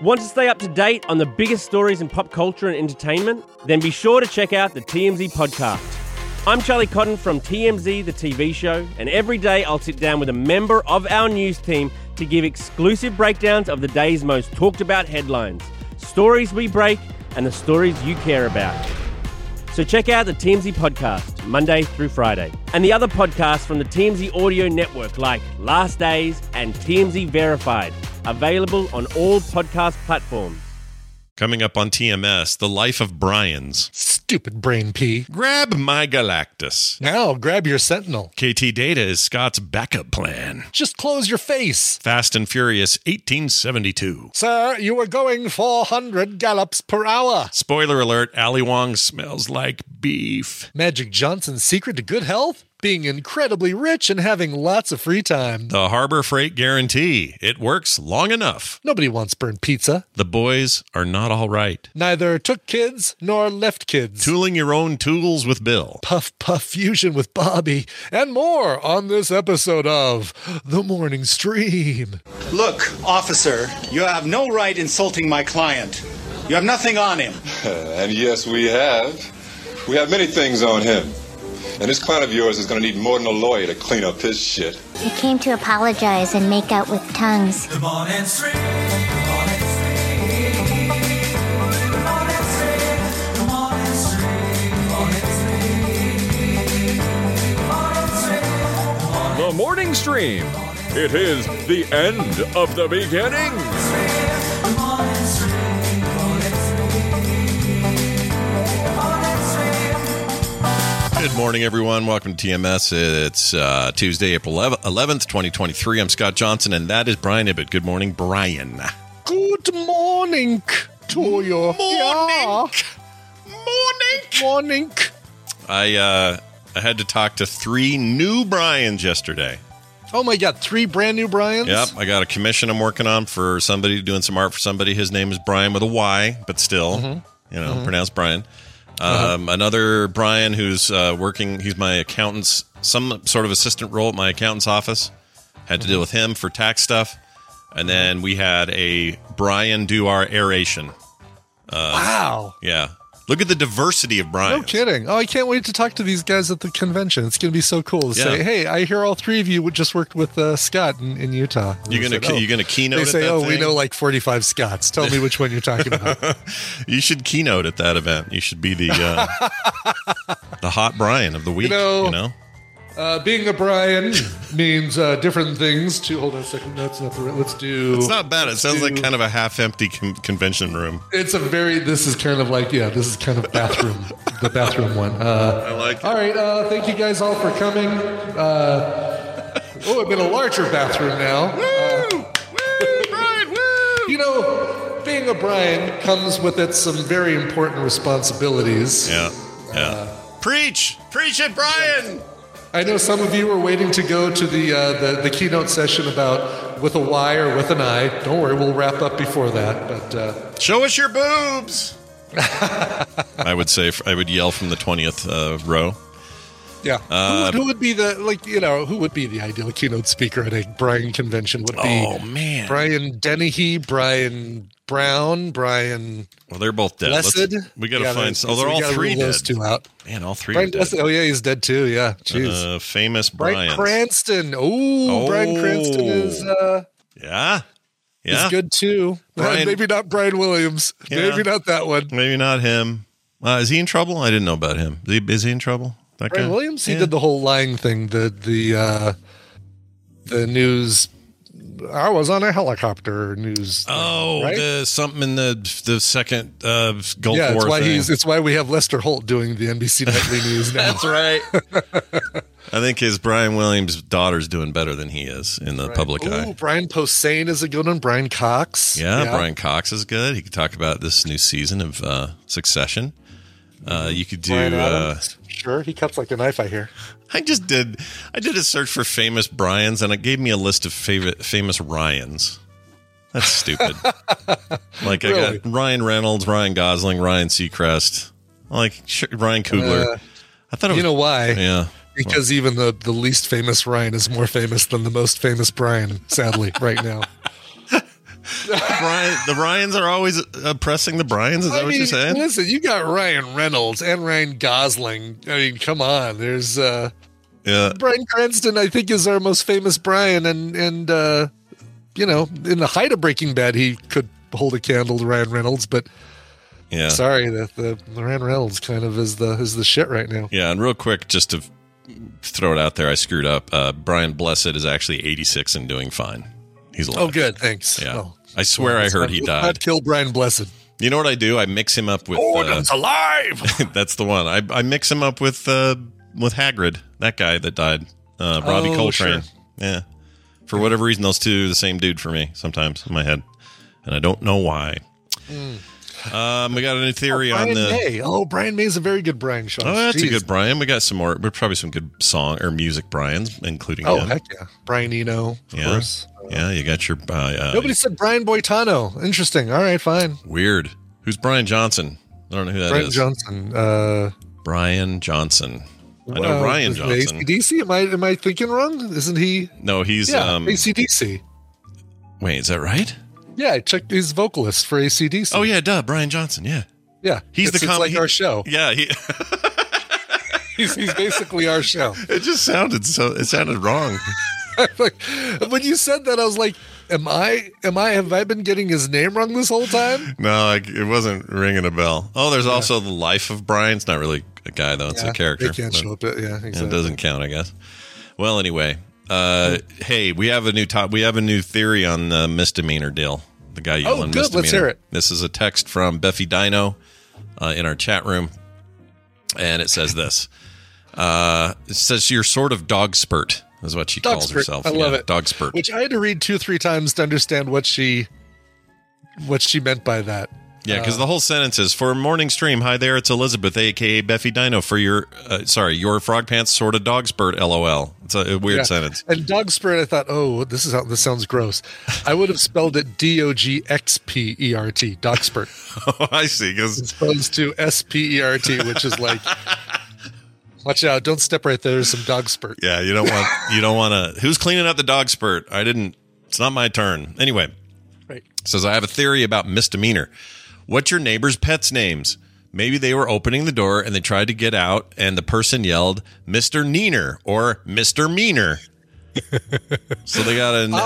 Want to stay up to date on the biggest stories in pop culture and entertainment? Then be sure to check out the TMZ podcast. I'm Charlie Cotton from TMZ, the TV show, and every day I'll sit down with a member of our news team to give exclusive breakdowns of the day's most talked about headlines, stories we break, and the stories you care about. So check out the TMZ podcast Monday through Friday, and the other podcasts from the TMZ audio network like Last Days and TMZ Verified, available on all podcast platforms. Coming up on TMS, the life of Brian's. Stupid brain pea. Grab my Galactus. Now grab your sentinel. KT Data is Scott's backup plan. Just close your face. Fast and Furious 1872. Sir, you are going 400 gallops per hour. Spoiler alert, Ali Wong smells like beef. Magic Johnson's secret to good health? Being incredibly rich and having lots of free time. The Harbor Freight Guarantee. It works long enough. Nobody wants burnt pizza. The boys are not all right. Neither took kids nor left kids. Tooling your own tools with Bill. Puff Puff Fusion with Bobby. And more on this episode of The Morning Stream. Look, officer, you have no right insulting my client. You have nothing on him. and yes, we have. We have many things on him. And this client of yours is going to need more than a lawyer to clean up his shit. He came to apologize and make out with tongues. The morning stream. The morning stream. The morning stream. The morning stream. The morning stream. The morning stream. It is the end of the beginning. Good morning, everyone. Welcome to TMS. It's uh, Tuesday, April 11th, 2023. I'm Scott Johnson, and that is Brian Ibbott. Good morning, Brian. Good morning to you. Morning. Morning. Morning. I uh, I had to talk to three new Brians yesterday. Oh my God, three brand new Brians? Yep, I got a commission I'm working on for somebody doing some art for somebody. His name is Brian with a Y, but still, Mm-hmm. you know, pronounced Brian. Um, Another Brian who's uh, working. He's my accountant's some sort of assistant role at my accountant's office. Had to Mm-hmm. deal with him for tax stuff, and then we had a Brian do our aeration. Wow. Yeah, look at the diversity of Brian. No kidding. Oh, I can't wait to talk to these guys at the convention. It's going to be so cool to Yeah. say, hey, I hear all three of you would just worked with uh, Scott in, in Utah. And You're gonna said, oh. you gonna keynote. They say, oh, we know like 45 Scotts. Tell me which one you're talking about. You should keynote at that event. You should be the uh, the hot Brian of the week. You know- know, uh, being a Brian means uh, different things. To hold on a second. That's not the right. Let's do. it's not bad. It sounds like kind of a half-empty con- convention room. It's a very. This is kind of like yeah. This is kind of bathroom. the bathroom one. Uh, I like. all right. Uh, thank you guys all for coming. Uh, oh, I've been a larger bathroom now. Uh, Woo! Woo! Brian! Woo! you know, being a Brian comes with it some very important responsibilities. Yeah, yeah. Preach, preach it, Brian. I know some of you are waiting to go to the, uh, the the keynote session about with a Y or with an I. Don't worry, we'll wrap up before that. But uh, Show us your boobs. I would say. I would yell from the twentieth uh, row. Yeah, who, would, who would be the like you know who would be the ideal keynote speaker at a Brian convention? Would be Oh man. Brian Dennehy, Brian Brown, Brian Well, they're both dead. Let's- we got to Yeah, find. so Oh, they're all three dead. Those two out. Man, all three Brian are dead. Blessed. Oh yeah, he's dead too. Yeah, jeez. Uh, famous Brian Brian. Cranston. Oh, Bryan Cranston is uh, Yeah, yeah. is good too. Brian- Maybe not Brian Williams. Yeah. Maybe not that one. Maybe not him. Uh, is he in trouble? I didn't know about him. Is he, is he in trouble? That Brian guy? Williams. He Yeah. did the whole lying thing. The the uh, the news I was on a helicopter news. Oh, right? the, something in the the second uh, Gulf yeah, it's War why thing. he's. It's why we have Lester Holt doing the NBC Nightly News now. That's right. I think his Brian Williams' daughter's doing better than he is in the public Ooh, eye. Brian Posehn is a good one. Brian Cox. Yeah, Brian Cox is good. He could talk about this new season of uh, Succession. Uh, you could do. Bryan Uh, Adams. Sure, he cuts like a knife. I hear. I just did. I did a search for famous Brian's, and it gave me a list of favorite famous Ryans. That's stupid. like I got Ryan Reynolds, Ryan Gosling, Ryan Seacrest, like Ryan Coogler. Uh, I thought it was, You know why? Yeah. Because even the the least famous Ryan is more famous than the most famous Brian. Sadly, right now. Brian, the Ryans are always oppressing the Bryans. Is that I what mean, you're saying? listen, you got Ryan Reynolds and Ryan Gosling. I mean, come on. There's uh Yeah. Bryan Cranston. I think is our most famous Brian, and and uh, you know, in the height of Breaking Bad, he could hold a candle to Ryan Reynolds. But Yeah. sorry, the, the the Ryan Reynolds kind of is the is the shit right now. Yeah, and real quick, just to throw it out there, I screwed up. Uh, Brian Blessed is actually 86 and doing fine. He's alive. Oh, good, thanks. Yeah. Well, I swear I heard he died. Not kill Brian Blessed. You know what I do? I mix him up with. Gordon's uh, alive. that's the one. I, I mix him up with uh, with Hagrid, that guy that died, uh, Robbie Oh, Coltrane. sure. Yeah. For whatever reason, those two are the same dude for me sometimes in my head, and I don't know why. Um, we got a new theory on Brian the. May. Oh, Brian May's a very good Brian. Sean. Oh, that's a good Brian. We got some more. We're probably some good song or music Brian's, including Oh, him. heck yeah, Brian Eno, of yeah, course. yeah. You got your uh, uh, Nobody said Brian Boitano. Interesting. All right, fine. weird. Who's Brian Johnson? I don't know who that is. Brian Johnson. Uh, Brian Johnson. I know uh, Ryan is Johnson. ACDC. Am I am I thinking wrong? Isn't he? No, he's yeah, um. ACDC. Wait, is that right? Yeah, I checked. He's vocalist for ACDC. Oh yeah, duh, Brian Johnson. Yeah, yeah. he's it's, the it's com- like he- our show. Yeah, he. He's, he's basically our show. it just sounded so. It sounded wrong. like, when you said that, I was like, "Am I? Am I? Have I been getting his name wrong this whole time?" No, like, it wasn't ringing a bell. Oh, there's also the life of Brian. It's not really a guy though; it's Yeah, a character. They can't show up. Yeah, Yeah, exactly. It doesn't count, I guess. Well, anyway, uh, hey, we have a new top. We have a new theory on the misdemeanor deal. The guy Oh, yelling good. Let's hear it. This is a text from Beffy Dino uh, in our chat room, and it says this. Uh, it says you're sort of dog spurt is what she Dog calls spurt. herself. I love Yeah, it. Dog spurt. Which I had to read two, three times to understand what she, what she meant by that. Yeah, because the whole sentence is for morning stream. Hi there, it's Elizabeth, aka Beffy Dino. For your, uh, sorry, your frog pants sort of dog spurt. LOL. It's a, a weird Yeah. sentence. And dog spirit, I thought, oh, this is how this sounds gross. I would have spelled it D O G X P E R T, dog spurt, Oh, I see. Because as opposed to S P E R T, which is like, watch out, don't step right there. There's some dog spurt. yeah, you don't want you don't want to. Who's cleaning up the dog spurt? I didn't. It's not my turn. Anyway, Right. says I have a theory about misdemeanor. What's your neighbor's pets' names? Maybe they were opening the door and they tried to get out, and the person yelled "Mister Neener" or "Mister Meaner." so they got an. Uh,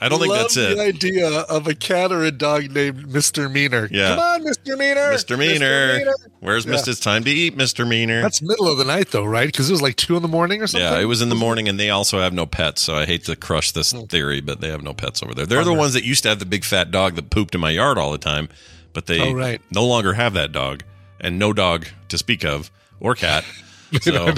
I, don't think love that's it. The idea of a cat or a dog named Mr. Meaner. Yeah. Come on, Mr. Meaner. Mr. Meaner. Meaner. Where's Yeah. Mr. It's time to eat, Mr. Meaner? That's middle of the night, though, right? Because it was like two in the morning or something. yeah, it was in the morning, and they also have no pets. So I hate to crush this Hmm. theory, but they have no pets over there. They're the ones that used to have the big fat dog that pooped in my yard all the time, but they Oh, right. no longer have that dog, and no dog to speak of, or cat. So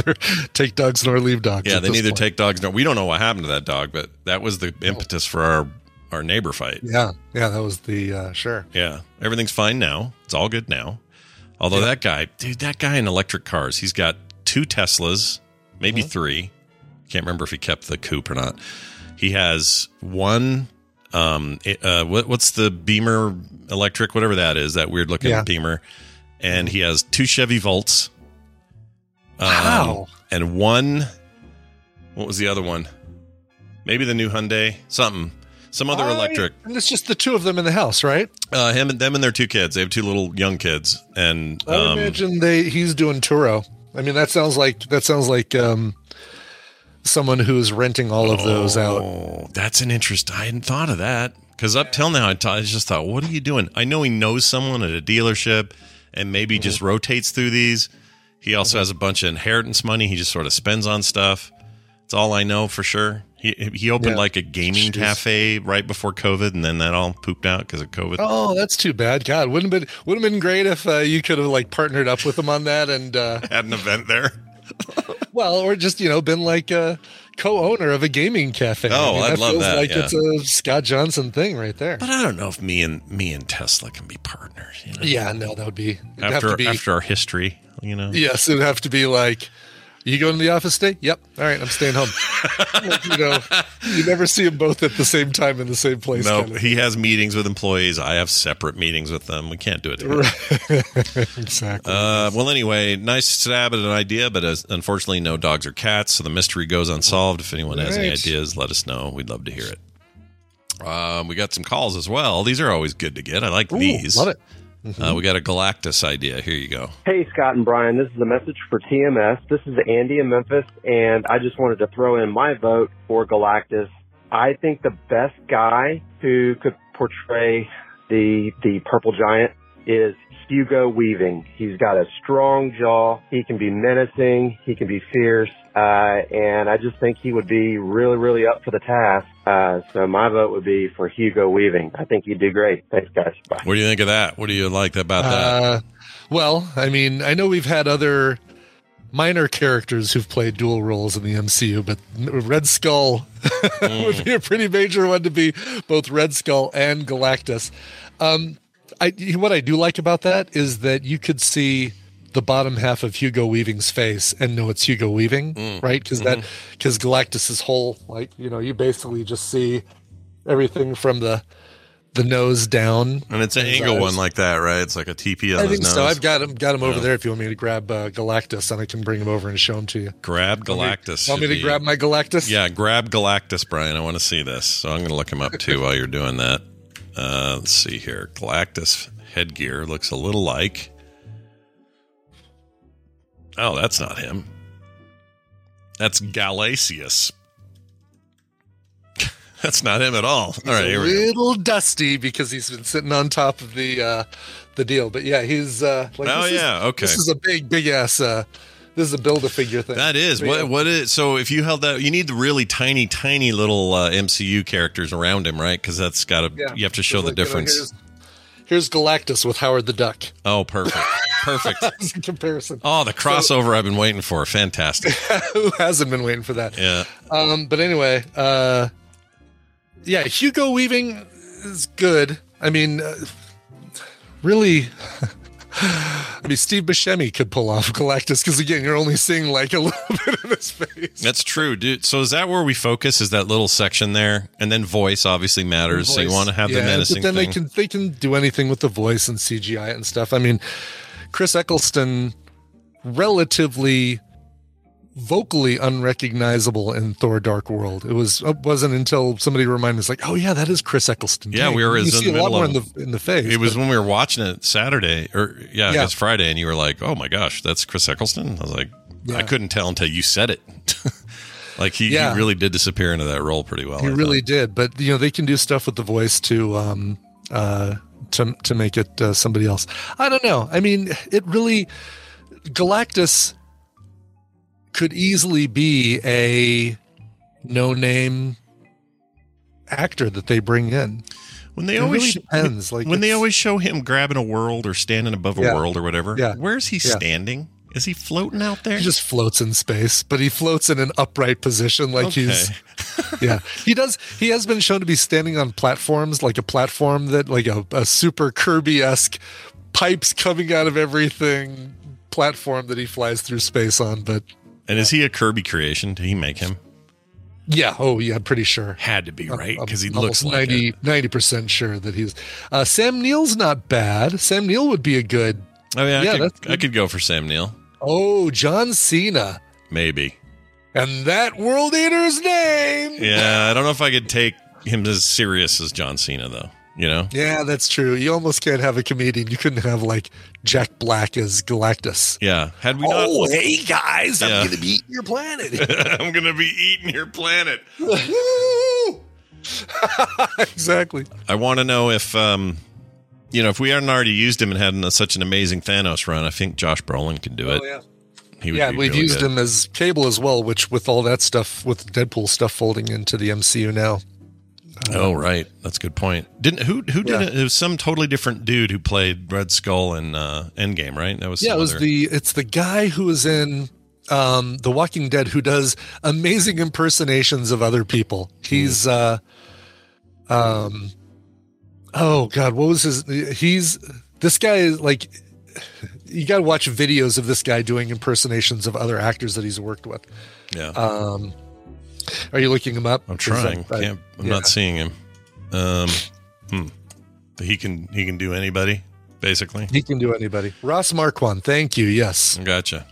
take dogs nor leave dogs. yeah, they neither point. take dogs. nor we don't know what happened to that dog, but that was the impetus for our our neighbor fight. Yeah, yeah, that was the uh, sure. Yeah, everything's fine now. It's all good now. Although that guy, dude, that guy in electric cars, he's got two Teslas, maybe Mm-hmm. three. Can't remember if he kept the coupe or not. He has one. Um, it- uh, what, what's the Beamer electric, whatever that is, that weird looking Yeah. Beamer, and he has two Chevy Volts. Um, Wow. And one. What was the other one? Maybe the new Hyundai, something, some other I- electric. And it's just the two of them in the house, right? Uh, him and them and their two kids. They have two little young kids, and I um, imagine they he's doing Turo. I mean, that sounds like that sounds like um, someone who's renting all of those out. Oh, that's an interest. I hadn't thought of that because up till now, I, just thought, what are you doing? I know he knows someone at a dealership, and maybe Mm-hmm. just rotates through these. He also has a bunch of inheritance money. He just sort of spends on stuff. It's all I know for sure. He he opened Yeah. like a gaming Jeez. cafe right before COVID, and then that all pooped out because of COVID. Oh, that's too bad. God, wouldn't have been wouldn't have been great if uh, you could have like partnered up with him on that and uh, Had an event there. well, or just you know been like a co-owner of a gaming cafe. Oh, I'd that love feels that, Like yeah. it's a Scott Johnson thing right there. But I don't know if me and me and Tesla can be partners. You know, Yeah, no, that would be after to be after our history, you know. yes, it'd have to be like. You going to the office today? Yep. All right, I'm staying home. You know, you never see them both at the same time in the same place. No, kind of he has meetings with employees. I have separate meetings with them. We can't do it together. exactly. Uh, well, anyway, nice stab at an idea, but uh, unfortunately, no dogs or cats, so the mystery goes unsolved. If anyone has any ideas, let us know. We'd love to hear it. Um, we got some calls as well. These are always good to get. I like Ooh, these. love it. Uh, we got a Galactus idea. Here you go. Hey, Scott and Brian. This is a message for TMS. This is Andy in Memphis, and I just wanted to throw in my vote for Galactus. I think the best guy who could portray the the Purple Giant is Hugo Weaving. He's got a strong jaw. He can be menacing. He can be fierce. Uh, and I just think he would be really, really up for the task. Uh, so my vote would be for Hugo Weaving. I think he'd do great. Thanks, guys. Bye. What do you think of that? What do you like about that? Uh, well, I mean, I know we've had other minor characters who've played dual roles in the MCU, but Red Skull would be a pretty major one to be both Red Skull and Galactus. Um, I, what I do like about that is that you could see the bottom half of Hugo Weaving's face and know it's Hugo Weaving, right? Because that because Galactus's whole like you know you basically just see everything from the the nose down, and it's an angle eyes. one like that, right? It's like a TP on I think nose. so. I've got him got him over there. If you want me to grab uh, Galactus, and I can bring him over and show him to you. Grab Galactus. Want me should to grab my Galactus? Yeah, grab Galactus, Brian. I want to see this. So I'm going to look him up too while you're doing that. Uh, let's see here. Galactus headgear looks a little like. Oh, that's not him. That's Galasius. that's not him at all. All right, a we go. little dusty because he's been sitting on top of the uh, the deal. But yeah, he's uh, like, Oh, this is- yeah, okay. This is a big big ass. Uh, this is a build a figure thing. That is But what yeah. what is so if you held that you need the really tiny tiny little uh, MCU characters around him right because that's got to Yeah. you have to show the like, difference here's, Galactus with Howard the Duck. oh perfect perfect comparison. oh the crossover I've been waiting for fantastic Who hasn't been waiting for that? yeah Um, but anyway, uh, yeah, Hugo Weaving is good. I mean, uh, really. I mean, Steve Buscemi could pull off Galactus because again, you're only seeing like a little bit of his face. that's true dude so is that where we focus is that little section there and then voice obviously matters so you want to have the Yeah, menacing But then thing they can they can do anything with the voice and CGI and stuff. I mean, Chris Eccleston, relatively vocally unrecognizable in Thor: Dark World. It was it wasn't until somebody reminded us, like, oh yeah, that is Chris Eccleston. Yeah, Dang. we were You in see the a lot more in the in the face. it was but- when we were watching it Saturday or yeah, Yeah. guess Friday and you were like oh my gosh that's Chris Eccleston I was like I couldn't tell until you said it like he, Yeah. he really did disappear into that role pretty well He I really thought. did, but you know they can do stuff with the voice to um uh to to make it uh, somebody else. I don't know. I mean, it really Galactus could easily be a no name actor that they bring in. When they It always really depends. Like when they always show him grabbing a world or standing above a Yeah. world or whatever. Yeah. Where's he Yeah. standing? Is he floating out there? he just floats in space, but he floats in an upright position, like he's yeah. He does. He has been shown to be standing on platforms, like a platform that, like a, a super Kirby esque pipes coming out of everything platform that he flies through space on. But and is he a Kirby creation? Did he make him? yeah, oh yeah, I'm pretty sure. Had to be right because he looks like 90 it. percent sure that he's. Uh, Sam Neill's not bad. Sam Neill would be a good. Oh yeah, Yeah, I, could, I could go for Sam Neill. Oh, John Cena, Maybe. and that World Eater's name. Yeah, I don't know if I could take him as serious as John Cena though. You know? Yeah, that's true. You almost can't have a comedian. You couldn't have like Jack Black as Galactus. Yeah. Had we not Oh, hey guys, Yeah. I'm gonna be eating your planet. I'm gonna be eating your planet. exactly. I want to know if um you know, if we hadn't already used him and had an- such an amazing Thanos run, I think Josh Brolin can do it. Oh yeah. He would yeah, we've really used good. him as Cable as well, which with all that stuff, with Deadpool stuff folding into the MCU now. Oh right, that's a good point. Didn't who who did Yeah. it? It was some totally different dude who played Red Skull in uh, Endgame, right? That was Yeah, it was other- the it's the guy who was in um The Walking Dead who does amazing impersonations of other people. He's uh um oh god, what was his he's this guy is like you got to watch videos of this guy doing impersonations of other actors that he's worked with. yeah. Um are you looking him up? I'm trying. I- Can't, I'm yeah. not seeing him. Um, hmm. He can he can do anybody basically. He can do anybody. Ross Marquand, thank you. Yes. Gotcha.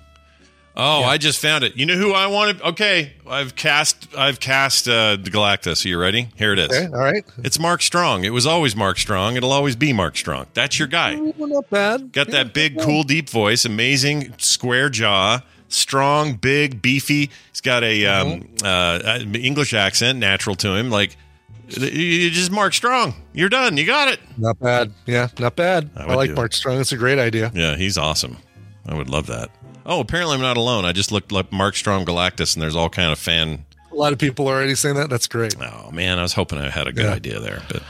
Oh, I just found it. You know who I wanted? Okay, I've cast. I've cast uh, the Galactus. Are you ready? Here it is. Okay, all right. It's Mark Strong. It was always Mark Strong. It'll always be Mark Strong. That's your guy. Well, not bad. Got that big, cool, deep voice. Amazing square jaw. Strong, big, beefy. He's got a um, Mm-hmm. uh, uh, English accent, natural to him. Like you just Mark Strong. You're done. You got it. Not bad. Yeah, not bad. I I, like. Mark Strong. It's a great idea. Yeah, he's awesome. I would love that. Oh, apparently I'm not alone. I just looked up Mark Strong Galactus, and there's all kind of fan. A lot of people are already saying that. That's great. Oh man, I was hoping I had a good Yeah. idea there, but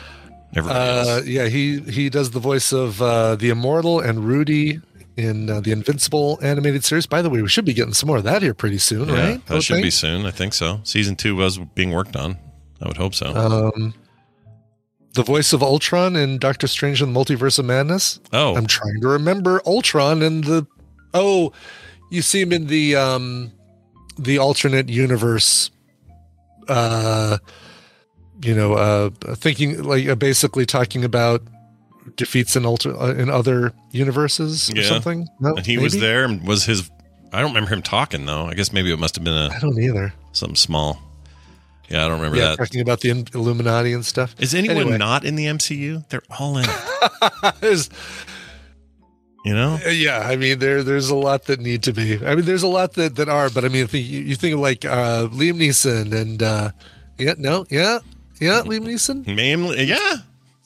everybody Uh, yeah, he he does the voice of uh, the Immortal and Rudy in uh, the Invincible animated series. By the way, we should be getting some more of that here pretty soon, Yeah, right? That should be soon. I think so. Season two was being worked on. I would hope so. Um, the voice of Ultron in Doctor Strange and the Multiverse of Madness. oh, I'm trying to remember Ultron and the. Oh, you see him in the um, the alternate universe. Uh, you know, uh, thinking like uh, basically talking about defeats in alter uh, in other universes or Yeah. something. No, and he was there and was his. I don't remember him talking though. I guess maybe it must have been a. I don't either. something small. Yeah, I don't remember Yeah, that. talking about the Illuminati and stuff. Is anyone Anyway. not in the MCU? They're all in You know? Uh, Yeah, I mean there there's a lot that need to be. I mean there's a lot that, that are, but I mean think, you, you think of like uh, Liam Neeson and uh, yeah, no, yeah, yeah, Liam Neeson. Mainly, yeah.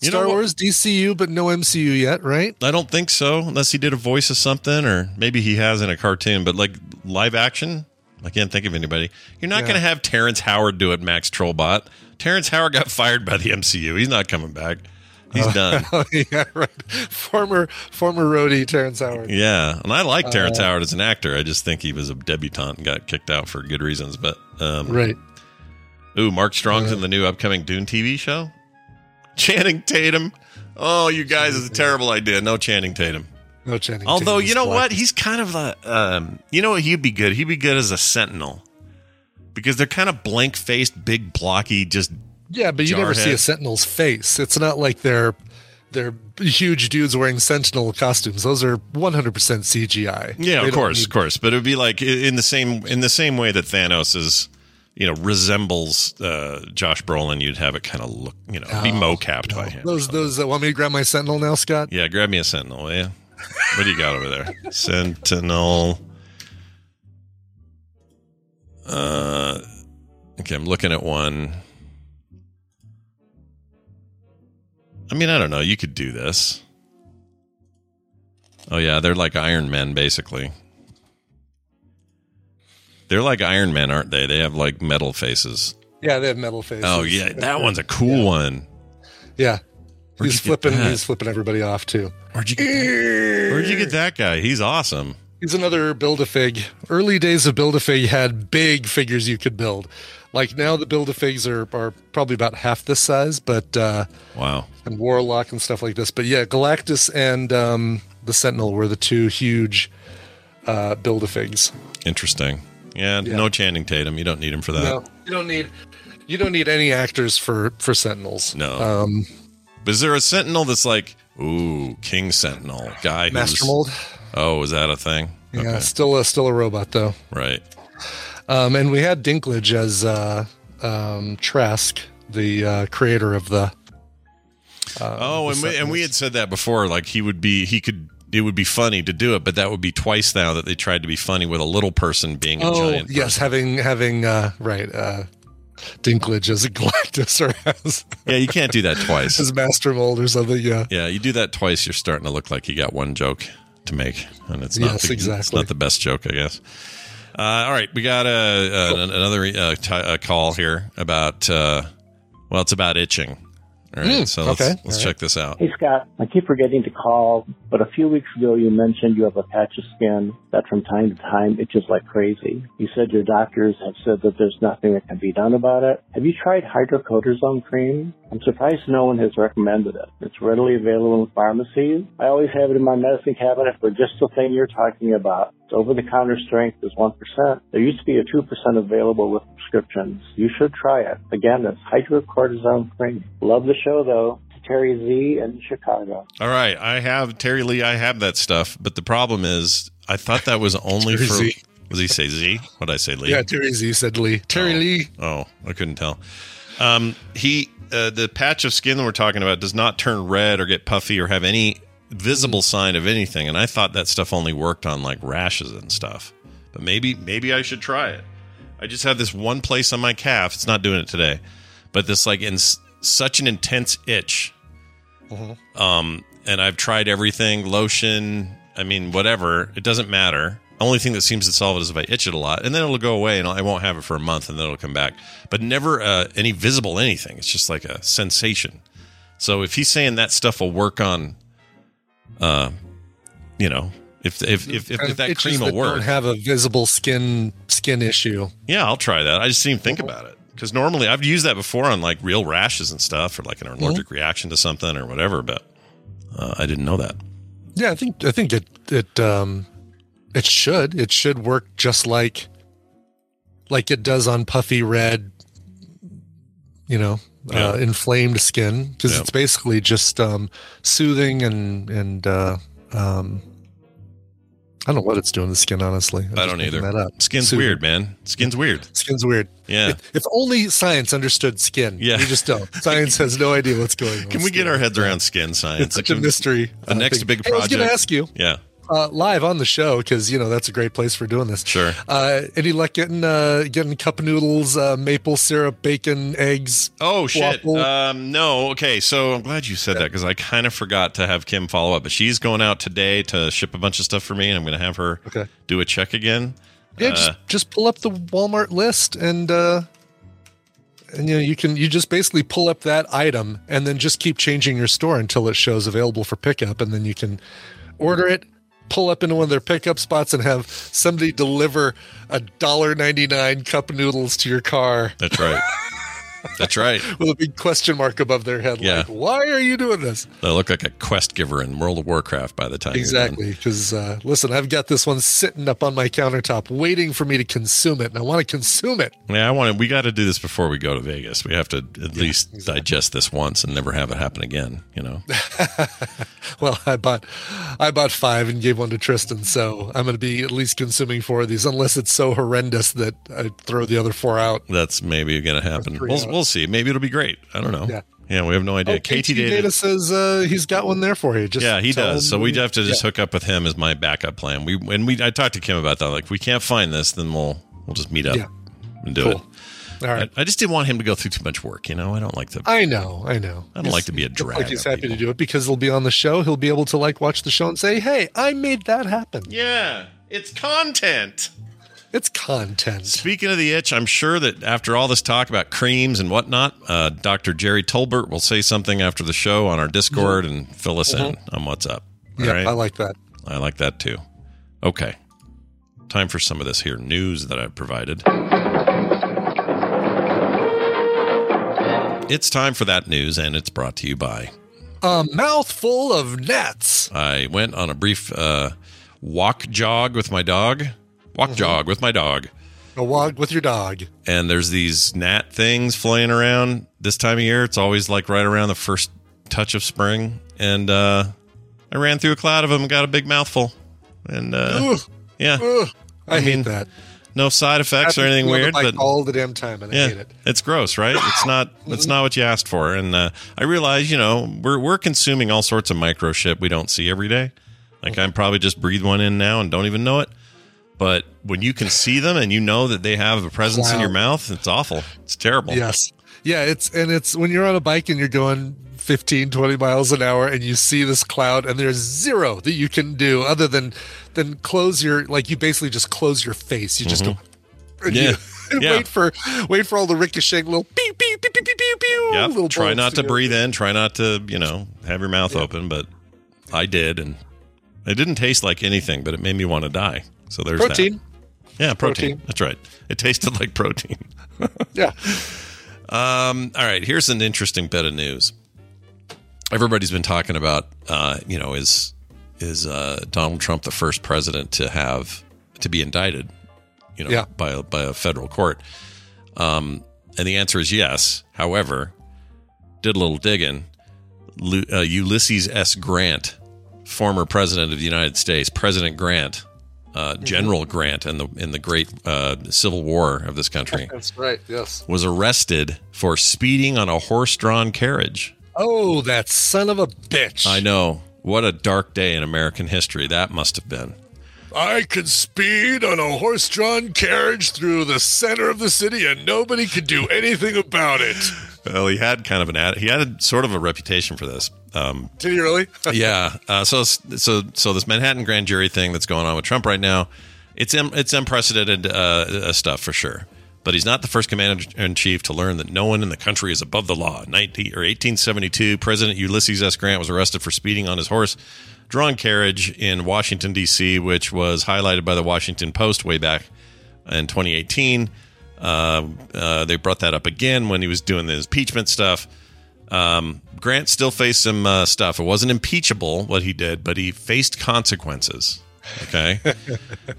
You Star? Wars, DCU, but no MCU yet, right? I don't think so, unless he did a voice of something, or maybe he has in a cartoon. But like live action, I can't think of anybody. You're not Yeah. going to have Terrence Howard do it, Max Trollbot. Terrence Howard got fired by the MCU. He's not coming back. He's done. Oh yeah, right. Former former Rhodey Terrence Howard. Yeah, and I like Terrence Uh, Howard as an actor. I just think he was a debutante and got kicked out for good reasons. But um, Right. Ooh, Mark Strong's Uh, in the new upcoming Dune TV show. Channing Tatum. Oh, you guys, it's a terrible idea. No Channing Tatum. No Channing. Although Tatum you know what, he's kind of a. Um, you know what, he'd be good. He'd be good as a Sentinel because they're kind of blank faced, big, blocky, just Yeah, but you never see a Sentinel's face. It's not like they're they're huge dudes wearing Sentinel costumes. Those are 100% CGI. Yeah, They of course, need- of course. But it would be like in the same in the same way that Thanos is, you know, resembles uh, Josh Brolin. You'd have it kind of look, you know, be Oh, mo-capped by him. Those those that want me to grab my Sentinel now, Scott? Yeah, grab me a Sentinel, will you? What do you got over there? Sentinel. Uh, okay, I'm looking at one. I mean, I don't know. You could do this. Oh yeah, they're like Iron Men, basically. They're like Iron Men, aren't they? They have like metal faces. Yeah, they have metal faces. Oh yeah, that one's a cool one. Yeah. Where'd he's flipping he's flipping everybody off too. Where'd you get that? Where'd you get that guy? He's awesome. He's another build a fig. Early days of build a fig had big figures you could build. Like now the build a figs are, are probably about half this size, but uh Wow. and Warlock and stuff like this. But yeah, Galactus and um the Sentinel were the two huge uh build a figs. Interesting. Yeah, Yeah. no Channing Tatum. You don't need him for that. No, you don't need you don't need any actors for for Sentinels. No. Um But is there a Sentinel that's like, ooh, King Sentinel guy? Master Mold. Oh, is that a thing? Yeah, still a still a robot though. Right. Um, and we had Dinklage as uh, um, Trask, the uh, creator of the. Uh, Oh, the and we, and we had said that before. Like he would be, he could. It would be funny to do it, but that would be twice now that they tried to be funny with a little person being a Oh giant. yes, having having uh, right uh, Dinklage as a Galactus or as Yeah, you can't do that twice. as Master Mold or something. Yeah, Yeah, you do that twice, you're starting to look like you got one joke to make, and it's not Yes, the, It's exactly. not the best joke, I guess. Uh, all right, we got a, uh another uh, t- uh call here about. Uh, well, it's about itching. All right, Mm, so let's, okay. let's All check this out. Hey Scott, I keep forgetting to call, but a few weeks ago you mentioned you have a patch of skin that from time to time itches like crazy. You said your doctors have said that there's nothing that can be done about it. Have you tried hydrocortisone cream? I'm surprised no one has recommended it. It's readily available in pharmacies. I always have it in my medicine cabinet for just the thing you're talking about. Its over-the-counter strength is 1%. There used to be a 2% available with prescriptions. You should try it. Again, it's hydrocortisone cream. Love the show though. Terry Z in Chicago. All right, I have Terry Lee. I have that stuff, but the problem is, I thought that was only for. Z. Was he say Z? What did I say, Lee? Yeah, Terry Z said Lee. Terry oh. Lee. Oh, I couldn't tell. Um, he uh, the patch of skin that we're talking about does not turn red or get puffy or have any visible sign of anything. And I thought that stuff only worked on like rashes and stuff. But maybe maybe I should try it. I just have this one place on my calf. It's not doing it today, but this like in s- such an intense itch. Um, and I've tried everything, lotion. I mean, whatever. It doesn't matter. Only thing that seems to solve it is if I itch it a lot, and then it'll go away, and I won't have it for a month, and then it'll come back. But never uh, any visible anything. It's just like a sensation. So if he's saying that stuff will work on, uh, you know, if if if, if, if that cream will that work, Don't have a visible skin skin issue. yeah, I'll try that. I just didn't even think about it because normally I've used that before on like real rashes and stuff, or like an allergic reaction to something or whatever. But uh, I didn't know that. Yeah, I think I think it it um it should it should work just like like it does on puffy red, you know, uh, inflamed skin because Yeah. it's basically just um soothing and and uh, um I don't know what it's doing to the skin honestly. I'm I don't either. That up. Skin's Soothing. weird, man. Skin's weird. Skin's weird. Yeah. If, if only science understood skin. Yeah. We just don't. Science has no idea what's going on. Can we get our heads around skin science? It's such a mystery. The uh, next thing. big Hey, I was project. going to ask you Yeah. Uh, live on the show because you know that's a great place for doing this. Sure. Uh, any luck getting uh, getting cup noodles, uh, maple syrup, bacon, eggs? Oh shit. Um, no. Okay. So I'm glad you said that because I kind of forgot to have Kim follow up. But she's going out today to ship a bunch of stuff for me, and I'm going to have her Okay. do a check again. Yeah, Uh, just just pull up the Walmart list and uh, and you know you can you just basically pull up that item and then just keep changing your store until it shows available for pickup, and then you can order it. Pull up into one of their pickup spots and have somebody deliver a dollar ninety nine cup noodles to your car That's right. That's right. with a big question mark above their head. Yeah. Like, why are you doing this? They look like a quest giver in World of Warcraft by the time. Exactly. Because, uh, listen, I've got this one sitting up on my countertop waiting for me to consume it, and I want to consume it. Yeah, I want to. We got to do this before we go to Vegas. We have to at least digest this once and never have it happen again. You know. Well, I bought, I bought five and gave one to Tristan, so I'm going to be at least consuming four of these, unless it's so horrendous that I throw the other four out. That's maybe going to happen. We'll. We'll see. Maybe it'll be great. I don't know. Yeah. Yeah, we have no idea. Oh, KT KT data. Data says uh, he's got one there for you. Just yeah, he does. So we when- have to just Yeah. hook up with him as my backup plan. We when we I talked to Kim about that. Like, if we can't find this, then we'll we'll just meet up Yeah. and do Cool. it. All right. I, I just didn't want him to go through too much work. You know, I don't like to. I know, I know. I don't like to be a drag Like he's on happy to do it because he'll be on the show. He'll be able to like watch the show and say, "Hey, I made that happen." Yeah, it's content. It's content. Speaking of the itch, I'm sure that after all this talk about creams and whatnot, uh, Dr. Jerry Tolbert will say something after the show on our Discord and fill us in on what's up. All Yeah, right? I like that. I like that too. Okay. Time for some of this here news that I've provided. It's time for that news, and it's brought to you by. A mouthful of nets. I went on a brief uh, walk jog with my dog. Walk jog with my dog. A walk with your dog. and there's these gnat things flying around this time of year. It's always like right around the first touch of spring, and uh, I ran through a cloud of them and got a big mouthful. And uh, Ugh, yeah, ugh. I, I hate mean, that. no side effects or anything to me on the weird, but all the damn time, and I yeah, hate it. it's gross, right? It's not. It's not what you asked for. And uh, I realize, you know, we're we're consuming all sorts of micro shit we don't see every day. Like I'm probably just breathe one in now and don't even know it. But when you can see them and you know that they have a presence in your mouth, it's awful. It's terrible. Yes. Yeah, it's and it's when you're on a bike and you're going 15, 20 miles an hour and you see this cloud and there's zero that you can do other than than close your like you basically just close your face. You just Mhm. go Yeah. you Yeah. wait for wait for all the ricocheting little pew pew pew pew pew pew pew Yep. little Try not to go. breathe in. Try not to, you know, have your mouth open. But I did, and it didn't taste like anything, but it made me want to die. So there's that. Protein. Yeah, protein. Protein. That's right. It tasted like protein. Yeah. Um, all right, here's an interesting bit of news. Everybody's been talking about, uh, you know, is is uh, Donald Trump the first president to have to be indicted, you know, Yeah. by a, by a federal court? Um, and the answer is yes. However, did a little digging. Uh, Ulysses S. Grant, former president of the United States, President Grant, uh, General Grant, in the in the great uh, Civil War of this country That's right. Yes. was arrested for speeding on a horse-drawn carriage. Oh, that son of a bitch. I know. What a dark day in American history that must have been. I could speed on a horse drawn carriage through the center of the city and nobody could do anything about it. Well, he had kind of an ad- he had a, sort of a reputation for this. Um, Did he really? yeah. Uh, so so so this Manhattan grand jury thing that's going on with Trump right now, it's it's unprecedented uh, uh, stuff for sure. But he's not the first commander in chief to learn that no one in the country is above the law. 19 or 1872, President Ulysses S. Grant was arrested for speeding on his horse drawn carriage in Washington D.C., which was highlighted by the Washington Post way back in 2018. Uh, uh, they brought that up again when he was doing the impeachment stuff. Um, Grant still faced some uh, stuff. It wasn't impeachable what he did, but he faced consequences. Okay.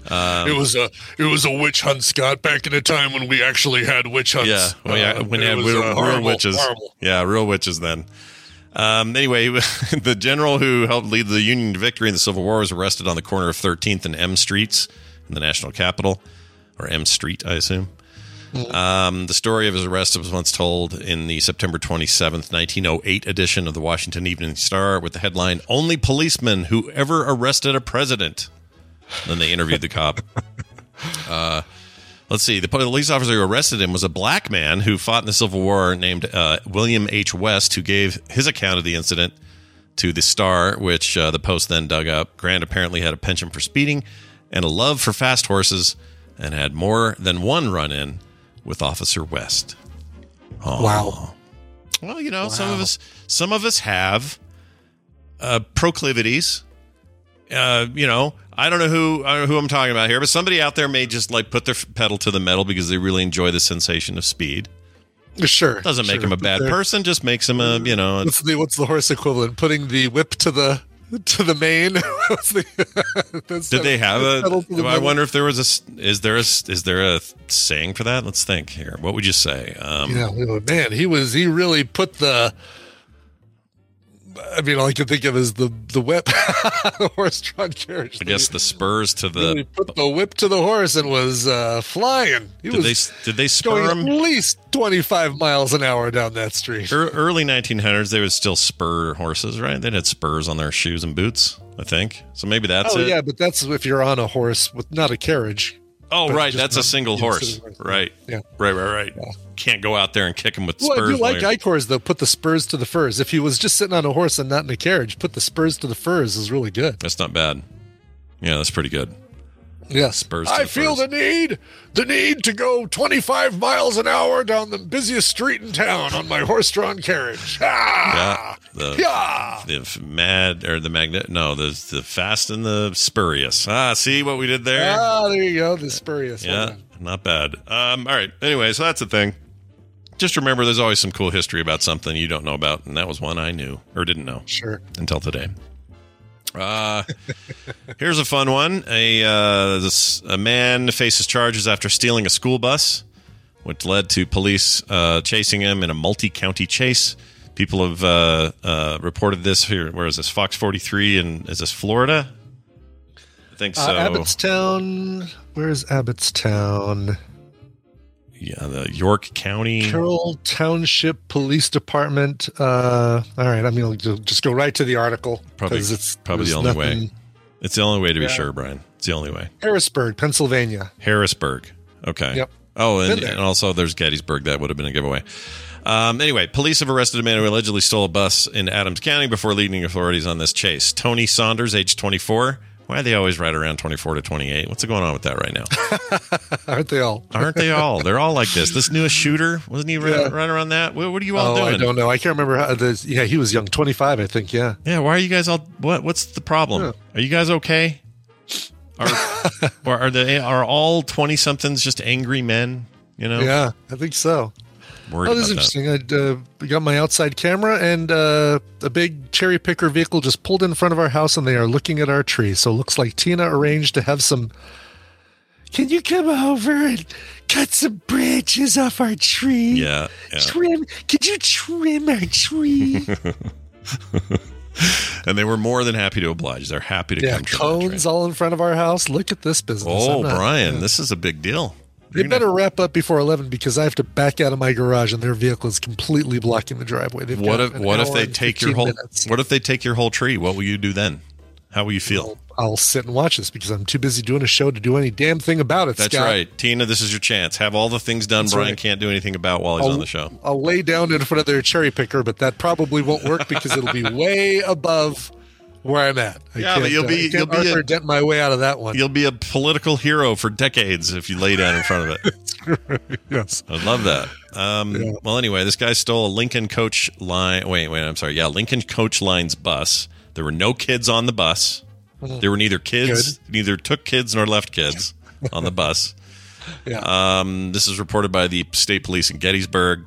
Um, it was a it was a witch hunt, Scott. Back in a time when we actually had witch hunts. Yeah, well, yeah, Uh, when you had was, real, uh, real witches. horrible. Yeah, real witches then. Um, anyway, the general who helped lead the Union to victory in the Civil War was arrested on the corner of 13th and M Streets in the national capital, or M Street, I assume. Um, the story of his arrest was once told in the September 27th, 1908 edition of the Washington Evening Star with the headline, Only Policeman Who Ever Arrested a President. Then they interviewed the cop. Uh, let's see. The police officer who arrested him was a black man who fought in the Civil War named uh, William H. West, who gave his account of the incident to the Star, which uh, the Post then dug up. Grant apparently had a penchant for speeding and a love for fast horses and had more than one run in with Officer West. Wow. Well, you know, some of us some of us have uh, proclivities. Uh, you know, I don't know who I don't know who I'm talking about here, but somebody out there may just like put their pedal to the metal because they really enjoy the sensation of speed. Sure. Doesn't make sure. him a bad person, just makes him a you know. What's the what's the horse equivalent? Putting the whip to the to the mane. The- Did they have a? the I wonder if there was a. Is there a? Is there a saying for that? Let's think here. What would you say? Um, Yeah, man, he was he really put the. I mean, all I can think of is the the whip, the horse-drawn carriage. I guess the spurs to really the. put the whip to the horse and was uh, flying. He Did was they? Did they spur at least twenty five miles an hour down that street. Ear- Early 1900s, they would still spur horses, right? They had spurs on their shoes and boots, I think. So maybe that's oh it. yeah, but that's if you're on a horse with not a carriage. Oh, right. That's a single horse. Right. Yeah. Right, right, right. Can't go out there and kick him with Well, I spurs. do like Icors though. Put the spurs to the furs. If he was just sitting on a horse and not in a carriage, put the spurs to the furs is really good. That's not bad. Yeah, that's pretty good. Yes, Spurs I feel furs. the need, the need to go 25 miles an hour down the busiest street in town on my horse-drawn carriage. Ah! Yeah. The, Yeah. the mad or the magnet. No, the the fast and the spurious. Ah, see what we did there? Ah, there you go. The spurious. yeah, not bad. Um, all right. Anyway, so that's the thing. Just remember, there's always some cool history about something you don't know about, and that was one I knew or didn't know. Sure. Until today. Uh, here's a fun one. A uh, this, a man faces charges after stealing a school bus, which led to police uh, chasing him in a multi-county chase. People have uh, uh, reported this here. Where is this? Fox 43, and is this Florida? I think so. Uh, Abbottstown. Where's Abbottstown? Yeah, the York County. Carroll Township Police Department. Uh, all right, I'm to just go right to the article Probably, because it's probably the only way. It's the only way to be Yeah. sure, Brian. It's the only way. Harrisburg, Pennsylvania. Harrisburg. Okay. Yep. Oh, and, and also there's Gettysburg. That would have been a giveaway. Um, anyway, police have arrested a man who allegedly stole a bus in Adams County before leading authorities on this chase. Tony Saunders, age 24. Why are they always right around 24 to 28? What's going on with that right now? Aren't they all? Aren't they all? They're all like this. This newest shooter, wasn't he Yeah. running right around that? What, what are you all oh, doing? I don't know. I can't remember how this. Yeah, he was young, 25, I think. Yeah. Yeah, why are you guys all? What? What's the problem? Are you guys okay? Are, or are they? Are all twenty somethings just angry men? You know? Yeah, I think so. Worried oh, this is about that. interesting. I uh, got my outside camera, and uh, a big cherry picker vehicle just pulled in front of our house, and they are looking at our tree. So it looks like Tina arranged to have some. Can you come over and cut some branches off our tree? Yeah, yeah. Trim. Could you trim our tree? and they were more than happy to oblige. They're happy to yeah, come. trim cones all in front of our house. Look at this business. Oh, Brian, yeah. this is a big deal. They better wrap up before eleven because I have to back out of my garage and their vehicle is completely blocking the driveway. They've What if what if they take your whole minutes. what if they take your whole tree? What will you do then? How will you feel? I'll sit and watch this because I'm too busy doing a show to do any damn thing about it. That's Scott. right, Tina. This is your chance. Have all the things done That's Brian right. can't do anything about while he's I'll, on the show. I'll lay down in front of their cherry picker, but that probably won't work because it'll be way above where I'm at. I Yeah, but you'll uh, be- I you'll be Arthur a- dent my way out of that one. You'll be a political hero for decades if you lay down in front of it. yes, I'd love that. Um, Well, anyway, this guy stole a Lincoln Coach line. Wait, wait, I'm sorry. Yeah, Lincoln Coach Line's bus. There were no kids on the bus. Mhm. There were neither kids, neither took kids nor left kids on the bus. Yeah. Um, this is reported by the state police in Gettysburg,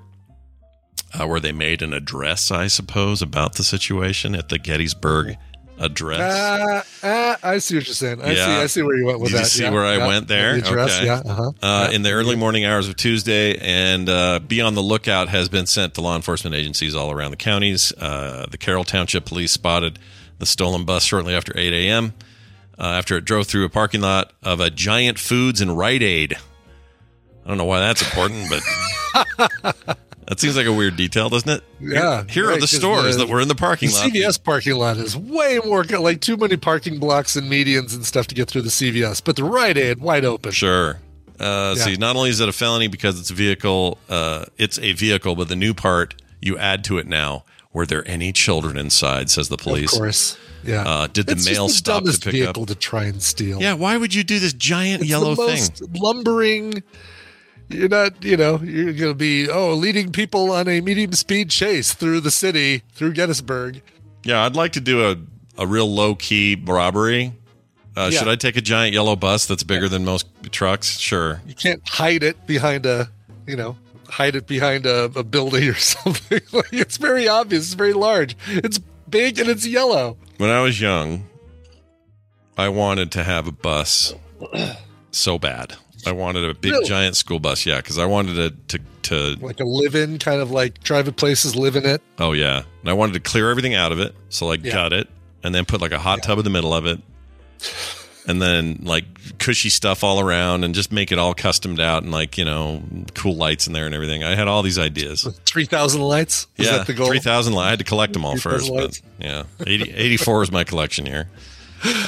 uh, where they made an address, I suppose, about the situation at the Gettysburg address. Ah, ah, I see what you're saying. I Yeah. see. I see where you went with Did that. you see Yeah, where I yeah. went there? The address, okay. Yeah. Uh-huh. Uh. In the early morning hours of Tuesday, and uh, Be on the Lookout has been sent to law enforcement agencies all around the counties. Uh, the Carroll Township Police spotted the stolen bus shortly after 8 a.m. Uh, after it drove through a parking lot of a Giant Foods and Rite Aid. I don't know why that's important, but that seems like a weird detail, doesn't it? Yeah, Here, here are the stores the- that were in the parking the lot. CVS parking lot is way more like too many parking blocks and medians and stuff to get through the CVS, but the Rite Aid wide open. Sure. Uh, Yeah. See, not only is it a felony because it's a vehicle, uh, it's a vehicle, but the new part you add to it now: were there any children inside? Says the police. Of course. Yeah. Uh, did the it's mail the stop to pick vehicle up? to try and steal? Yeah. Why would you do this giant It's yellow thing? lumbering. You're not, you know, you're going to be oh leading people on a medium speed chase through the city through Gettysburg. Yeah, I'd like to do a a real low key robbery. Uh, Yeah. Should I take a giant yellow bus that's bigger than most trucks? Sure. You can't hide it behind a, you know, hide it behind a, a building or something. like it's very obvious. It's very large. It's big and it's yellow. When I was young, I wanted to have a bus so bad. I wanted a big Really? giant school bus. Yeah, because I wanted to, to to Like a live-in kind of like driving places, live in it. Oh yeah, and I wanted to clear everything out of it, so like Yeah. gut it, and then put like a hot tub in the middle of it, and then like cushy stuff all around, and just make it all customed out, and like you know cool lights in there and everything. I had all these ideas. Three thousand lights. Is yeah, that the goal? three thousand. I had to collect them all 3,000 first, but yeah, 80, 84 is my collection here.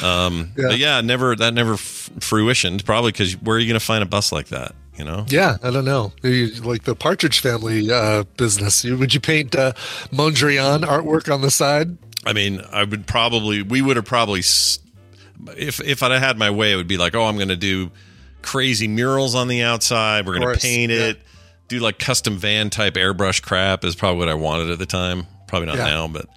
Um, Yeah. but yeah, never that never f- fruitioned. Probably because where are you going to find a bus like that? You know? Yeah, I don't know. Like the Partridge Family uh, business. You, would you paint uh, Mondrian artwork on the side? I mean, I would probably, we would have probably, if if I'd had my way, it would be like, oh, I'm going to do crazy murals on the outside. We're going to paint yeah. it, do like custom van type airbrush crap is probably what I wanted at the time. Probably not Yeah. now, but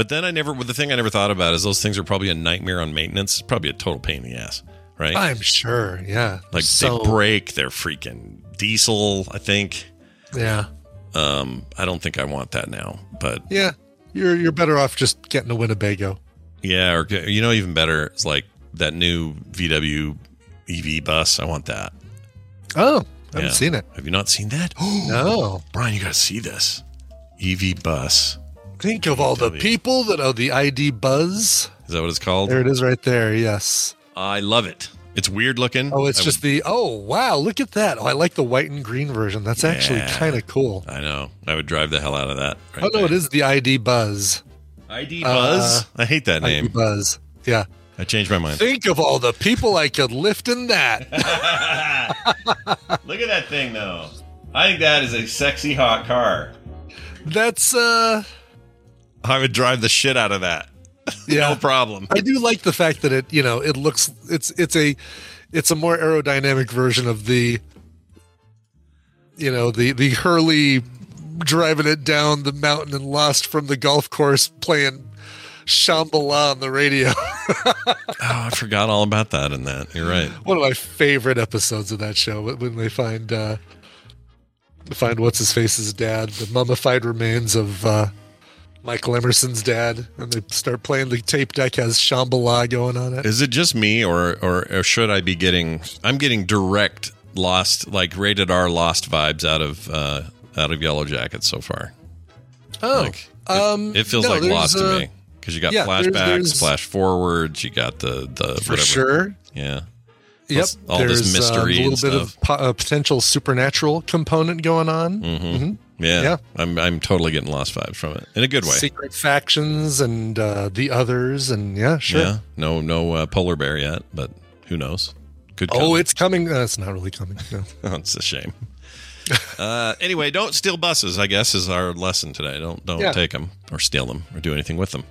but then I never. The thing I never thought about is those things are probably a nightmare on maintenance. It's probably a total pain in the ass, right? I'm sure. Yeah. like so, they break. They're freaking diesel. I think. Yeah. Um, I don't think I want that now, but Yeah. You're you're better off just getting a Winnebago. Yeah, or you know, even better, it's like that new VW EV bus. I want that. Oh, I haven't Yeah. seen it. Have you not seen that? No. Brian, you got to see this EV bus. Think of all the people that are the ID Buzz. Is that what it's called? There it is right there. Yes. I love it. It's weird looking. Oh, it's I just the oh wow, look at that. Oh, I like the white and green version. That's actually kind of cool. I know. I would drive the hell out of that. Right oh no, it is the ID Buzz. ID Buzz. I hate that ID name. Buzz. Yeah. I changed my mind. Think of all the people I could lift in that. Look at that thing, though. I think that is a sexy hot car. That's uh I would drive the shit out of that. yeah. no problem. I do like the fact that it, you know, it looks it's it's a it's a more aerodynamic version of the you know, the the Hurley driving it down the mountain and lost from the golf course playing Shambhala on the radio. Oh, I forgot all about that in that. You're right. One of my favorite episodes of that show when- when they find uh find what's his face's dad, the mummified remains of uh Michael Emerson's dad, and they start playing the tape deck has Shambhala going on it. Is it just me, or, or or should I be getting? I'm getting direct lost, like rated R lost vibes out of uh, out of Yellow Jacket so far. Oh, Like, um, It feels no, like there's, lost uh, to me because you got yeah, flashbacks, there's- flash forwards, you got the the For whatever. sure. Yeah. Yep, Plus all this there's, um, mystery a little bit stuff. of po- a potential supernatural component going on. Mhm. Yeah, Yeah. I'm I'm totally getting lost vibes from it in a good way. Secret factions and uh, the others, and yeah, sure. Yeah, no no uh, polar bear yet, but who knows? Could come. Oh, it's coming. Uh, it's not really coming. No. Oh, it's a shame. uh, anyway, don't steal buses. I guess is our lesson today. Don't don't Yeah. take them or steal them or do anything with them.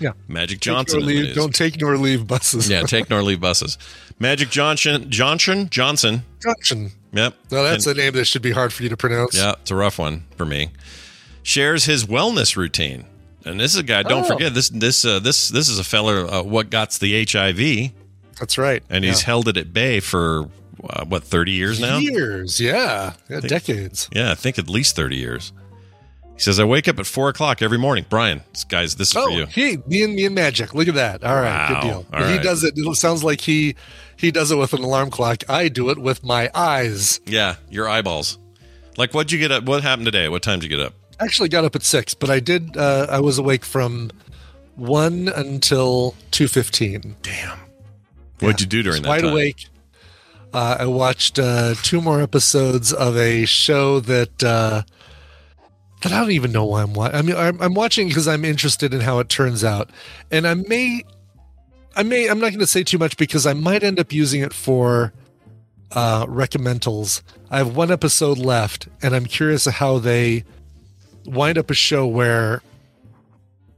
Yeah. Magic Johnson. nor is what it leave, don't take nor leave buses. yeah, take nor leave buses. Magic Johnson Johnson Johnson. Johnson. Yep. No, that's And- a name that should be hard for you to pronounce. Yeah, it's a rough one for me. Shares his wellness routine, and this is a guy. Don't Oh. forget this. This uh, this this is a feller. Uh, what gots the HIV, That's right. and he's held it at bay for uh, what thirty years now. years. Yeah, yeah, decades. Yeah, I think at least 30 years. He says, I wake up at four o'clock every morning. Brian, guys, this is Oh, for you. he, me and me and Magic. Look at that. All right, Wow. good deal. All he right. does it. It sounds like he he does it with an alarm clock. I do it with my eyes. Yeah, your eyeballs. Like, what'd you get up? What happened today? What time did you get up? I actually got up at six, but I did. Uh, I was awake from one until two fifteen. Damn. What'd you do during that Wide time? awake. Uh, I watched uh, two more episodes of a show that uh, that I don't even know why I'm watching. I mean, I'm, I'm watching because I'm interested in how it turns out, and I may, I may, I'm not going to say too much because I might end up using it for uh, recommendals. I have one episode left, and I'm curious how they wind up a show where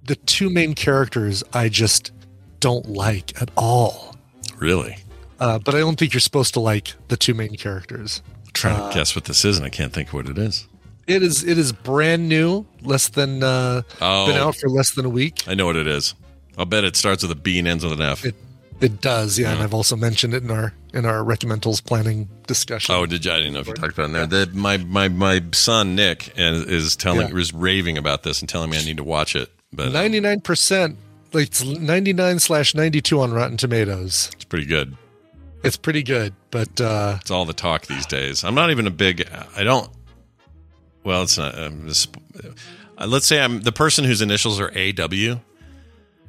the two main characters I just don't like at all. Really? Uh, but I don't think you're supposed to like the two main characters. I'm trying Uh, to guess what this is, and I can't think what it is. It is it is brand new, less than uh, Oh. been out for less than a week. I know what it is. I'll bet it starts with a B and ends with an F. It it does, yeah, and I've also mentioned it in our in our recommendals planning discussion. Oh, did you? I didn't know if you talked about it in there. The, my my my son Nick is, is telling Yeah. was raving about this and telling me I need to watch it. But Ninety nine percent, like it's ninety nine slash ninety two on Rotten Tomatoes. it's pretty good. It's pretty good, but uh, It's all the talk these days. I'm not even a big. I don't. Well, it's not. Um, this, uh, let's say I'm the person whose initials are AW.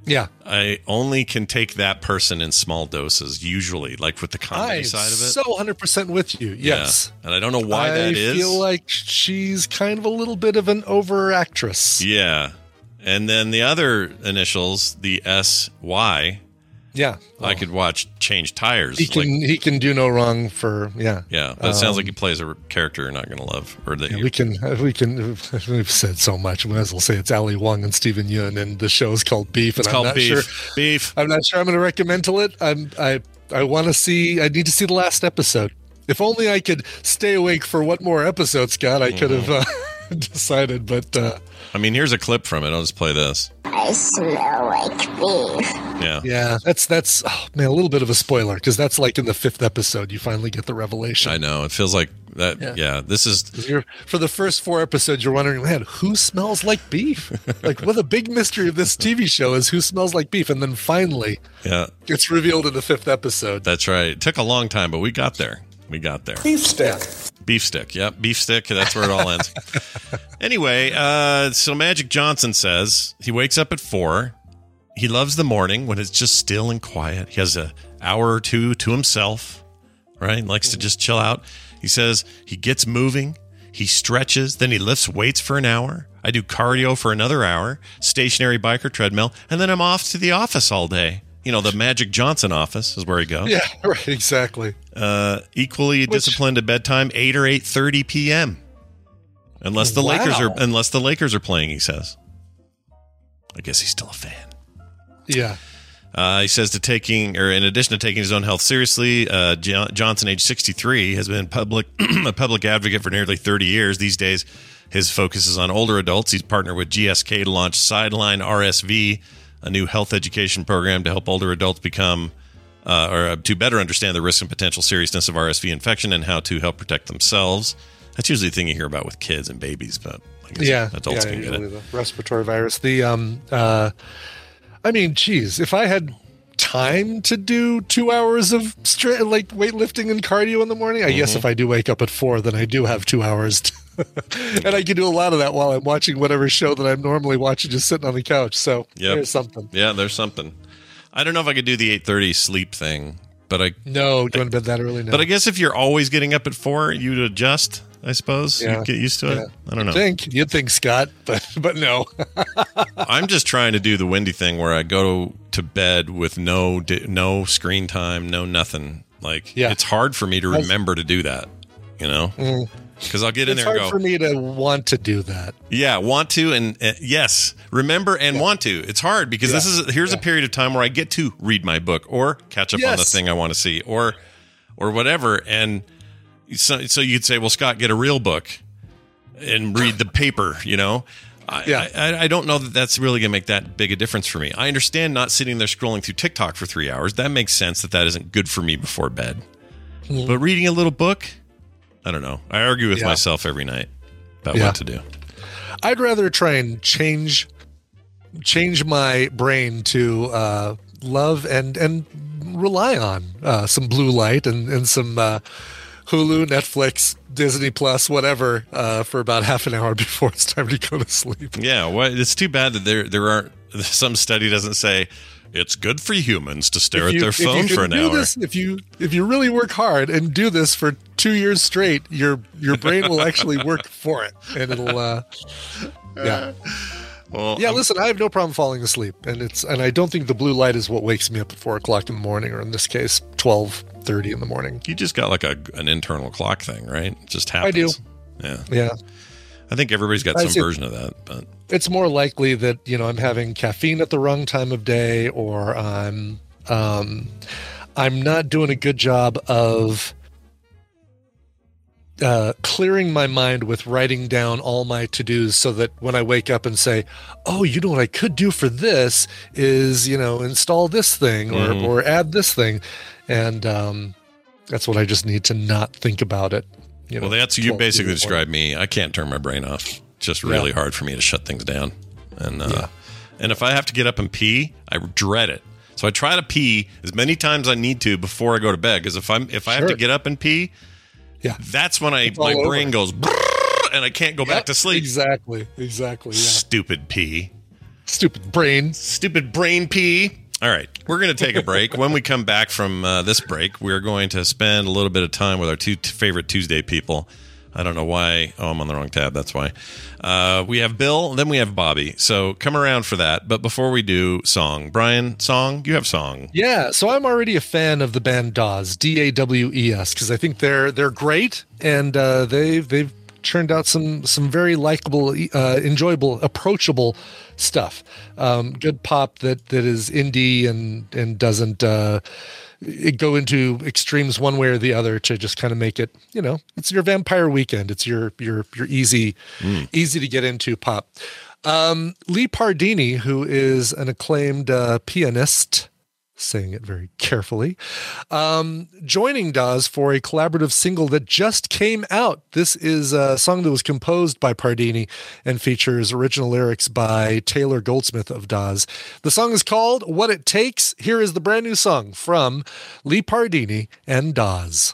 yeah, I only can take that person in small doses, usually, like with the comedy I'm side of it. so hundred percent with you. Yes, Yeah. And I don't know why I that is. I feel like she's kind of a little bit of an over actress. yeah. And then the other initials, the S Y, Yeah, I could watch change tires. he can like, he can do no wrong for yeah. yeah, but it sounds like Um, he plays a character you're not going to love, or that Yeah, you we can we can we've said so much. We might as well say it's Ali Wong and Steven Yeun, and the show's called Beef. And It's I'm called not Beef. Sure, Beef. I'm not sure I'm going to recommend to it. I'm I I want to see. I need to see the last episode. If only I could stay awake for what more episode, Scott. I could have uh, decided, but uh, I mean, here's a clip from it. I'll just play this. I smell like beef. Yeah. yeah, that's that's oh, man a little bit of a spoiler because that's like in the fifth episode you finally get the revelation. I know. It feels like that. Yeah. Yeah. this is. You're, for the first four episodes, you're wondering, man, who smells like beef? like, what the big mystery of this TV show is who smells like beef, and then finally, Yeah, it's revealed in the fifth episode. that's right. It took a long time, but we got there. We got there. Beef stick. Beef stick. Yep. Beef stick. That's where it all ends. anyway, uh, so Magic Johnson says he wakes up at four. He loves the morning when it's just still and quiet. He has a hour or two to himself, right? Likes to just chill out. He says he gets moving. He stretches, then he lifts weights for an hour. I do cardio for another hour, stationary bike or treadmill, and then I'm off to the office all day. You know, the Magic Johnson office is where he goes. Yeah, right, exactly. Uh, equally disciplined at bedtime, eight or eight thirty p.m. Unless the Lakers are unless the Lakers are playing, he says. I guess he's still a fan. Yeah. Uh, he says to taking, or in addition to taking his own health seriously, uh, Jo- Johnson, age 63, has been public a public advocate for nearly 30 years. These days, his focus is on older adults. He's partnered with GSK to launch Sideline RSV, a new health education program to help older adults become uh, or uh, to better understand the risk and potential seriousness of RSV infection and how to help protect themselves. That's usually the thing you hear about with kids and babies, but I guess yeah, adults yeah, can get it. the respiratory virus. The um, uh, I mean, geez, if I had time to do two hours of straight like weightlifting and cardio in the morning, I guess Mhm. if I do wake up at four, then I do have two hours. To, and I can do a lot of that while I'm watching whatever show that I'm normally watching, just sitting on the couch. So Yep. there's something. Yeah, there's something. I don't know if I could do the 8:30 sleep thing, but I No, going to bed that early now. But I guess if you're always getting up at four, you'd adjust. I suppose Yeah. you'd get used to it. Yeah. I don't know. think you'd think Scott, but but no. I'm just trying to do the windy thing where I go to bed with no no screen time, no nothing. Like Yeah. it's hard for me to remember to do that. You know, Mm. Because I'll get in it's there hard and go, for me to want to do that. yeah, want to and uh, yes, remember and want to. It's hard because this is here's a period of time where I get to read my book or catch up on the thing I want to see or or whatever. And so, so you'd say, well, Scott, get a real book and read the paper. You know. I, Yeah. I, I don't know that that's really going to make that big a difference for me. I understand not sitting there scrolling through TikTok for three hours. That makes sense that that isn't good for me before bed. Mhm. But reading a little book, I don't know. I argue with Yeah. myself every night about Yeah. what to do. I'd rather try and change change my brain to uh, love and and rely on uh, some blue light and and some uh, Hulu, Netflix, Disney Plus, whatever, uh, for about half an hour before it's time to go to sleep. Yeah, well, it's too bad that there there aren't some study doesn't say it's good for humans to stare If at their phone for an do hour. This, if you if you really work hard and do this for two years straight, your your brain will actually work for it, and it'll. Uh, yeah. Well, Yeah, listen, I have no problem falling asleep, and it's and I don't think the blue light is what wakes me up at four o'clock in the morning, or in this case, twelve thirty in the morning. You just got like a an internal clock thing, right? It just happens. I do. Yeah. Yeah, I think everybody's got I some version of that, but it's more likely that you know I'm having caffeine at the wrong time of day, or I'm um, I'm not doing a good job of uh, clearing my mind with writing down all my to dos so that when I wake up and say, oh, you know what I could do for this is, you know, install this thing or, Mhm. or add this thing. And um, that's what I just need to not think about it. You know, well, that's you basically in the morning. described me. I can't turn my brain off. It's just really Yeah. hard for me to shut things down, and uh, and if I have to get up and pee, I dread it. So I try to pee as many times I need to before I go to bed. Because if I'm if I have to get up and pee, Yeah. that's when I It's my over. brain goes and I can't go back to sleep. Exactly. Exactly. Yeah. Stupid pee. Stupid brain. Stupid brain pee. All right, we're going to take a break. when we come back from uh, this break, we're going to spend a little bit of time with our two t- favorite Tuesday people. I don't know why. Oh, I'm on the wrong tab. That's why. Uh, we have Bill, then we have Bobby. So come around for that. But before we do, song. Brian, song. You have song. Yeah, so I'm already a fan of the band Dawes, D A W E S, because I think they're they're great and uh, they've they've churned out some some very likable, uh, enjoyable, approachable stuff. Um, good pop that that is indie and and doesn't uh, go into extremes one way or the other to just kind of make it you know it's your Vampire Weekend. It's your your your easy easy to get into pop. Um, Lee Pardini, who is an acclaimed uh, pianist, saying it very carefully, um, joining Dawes for a collaborative single that just came out. This is a song that was composed by Pardini and features original lyrics by Taylor Goldsmith of Dawes. The song is called What It Takes. Here is the brand new song from Lee Pardini and Dawes.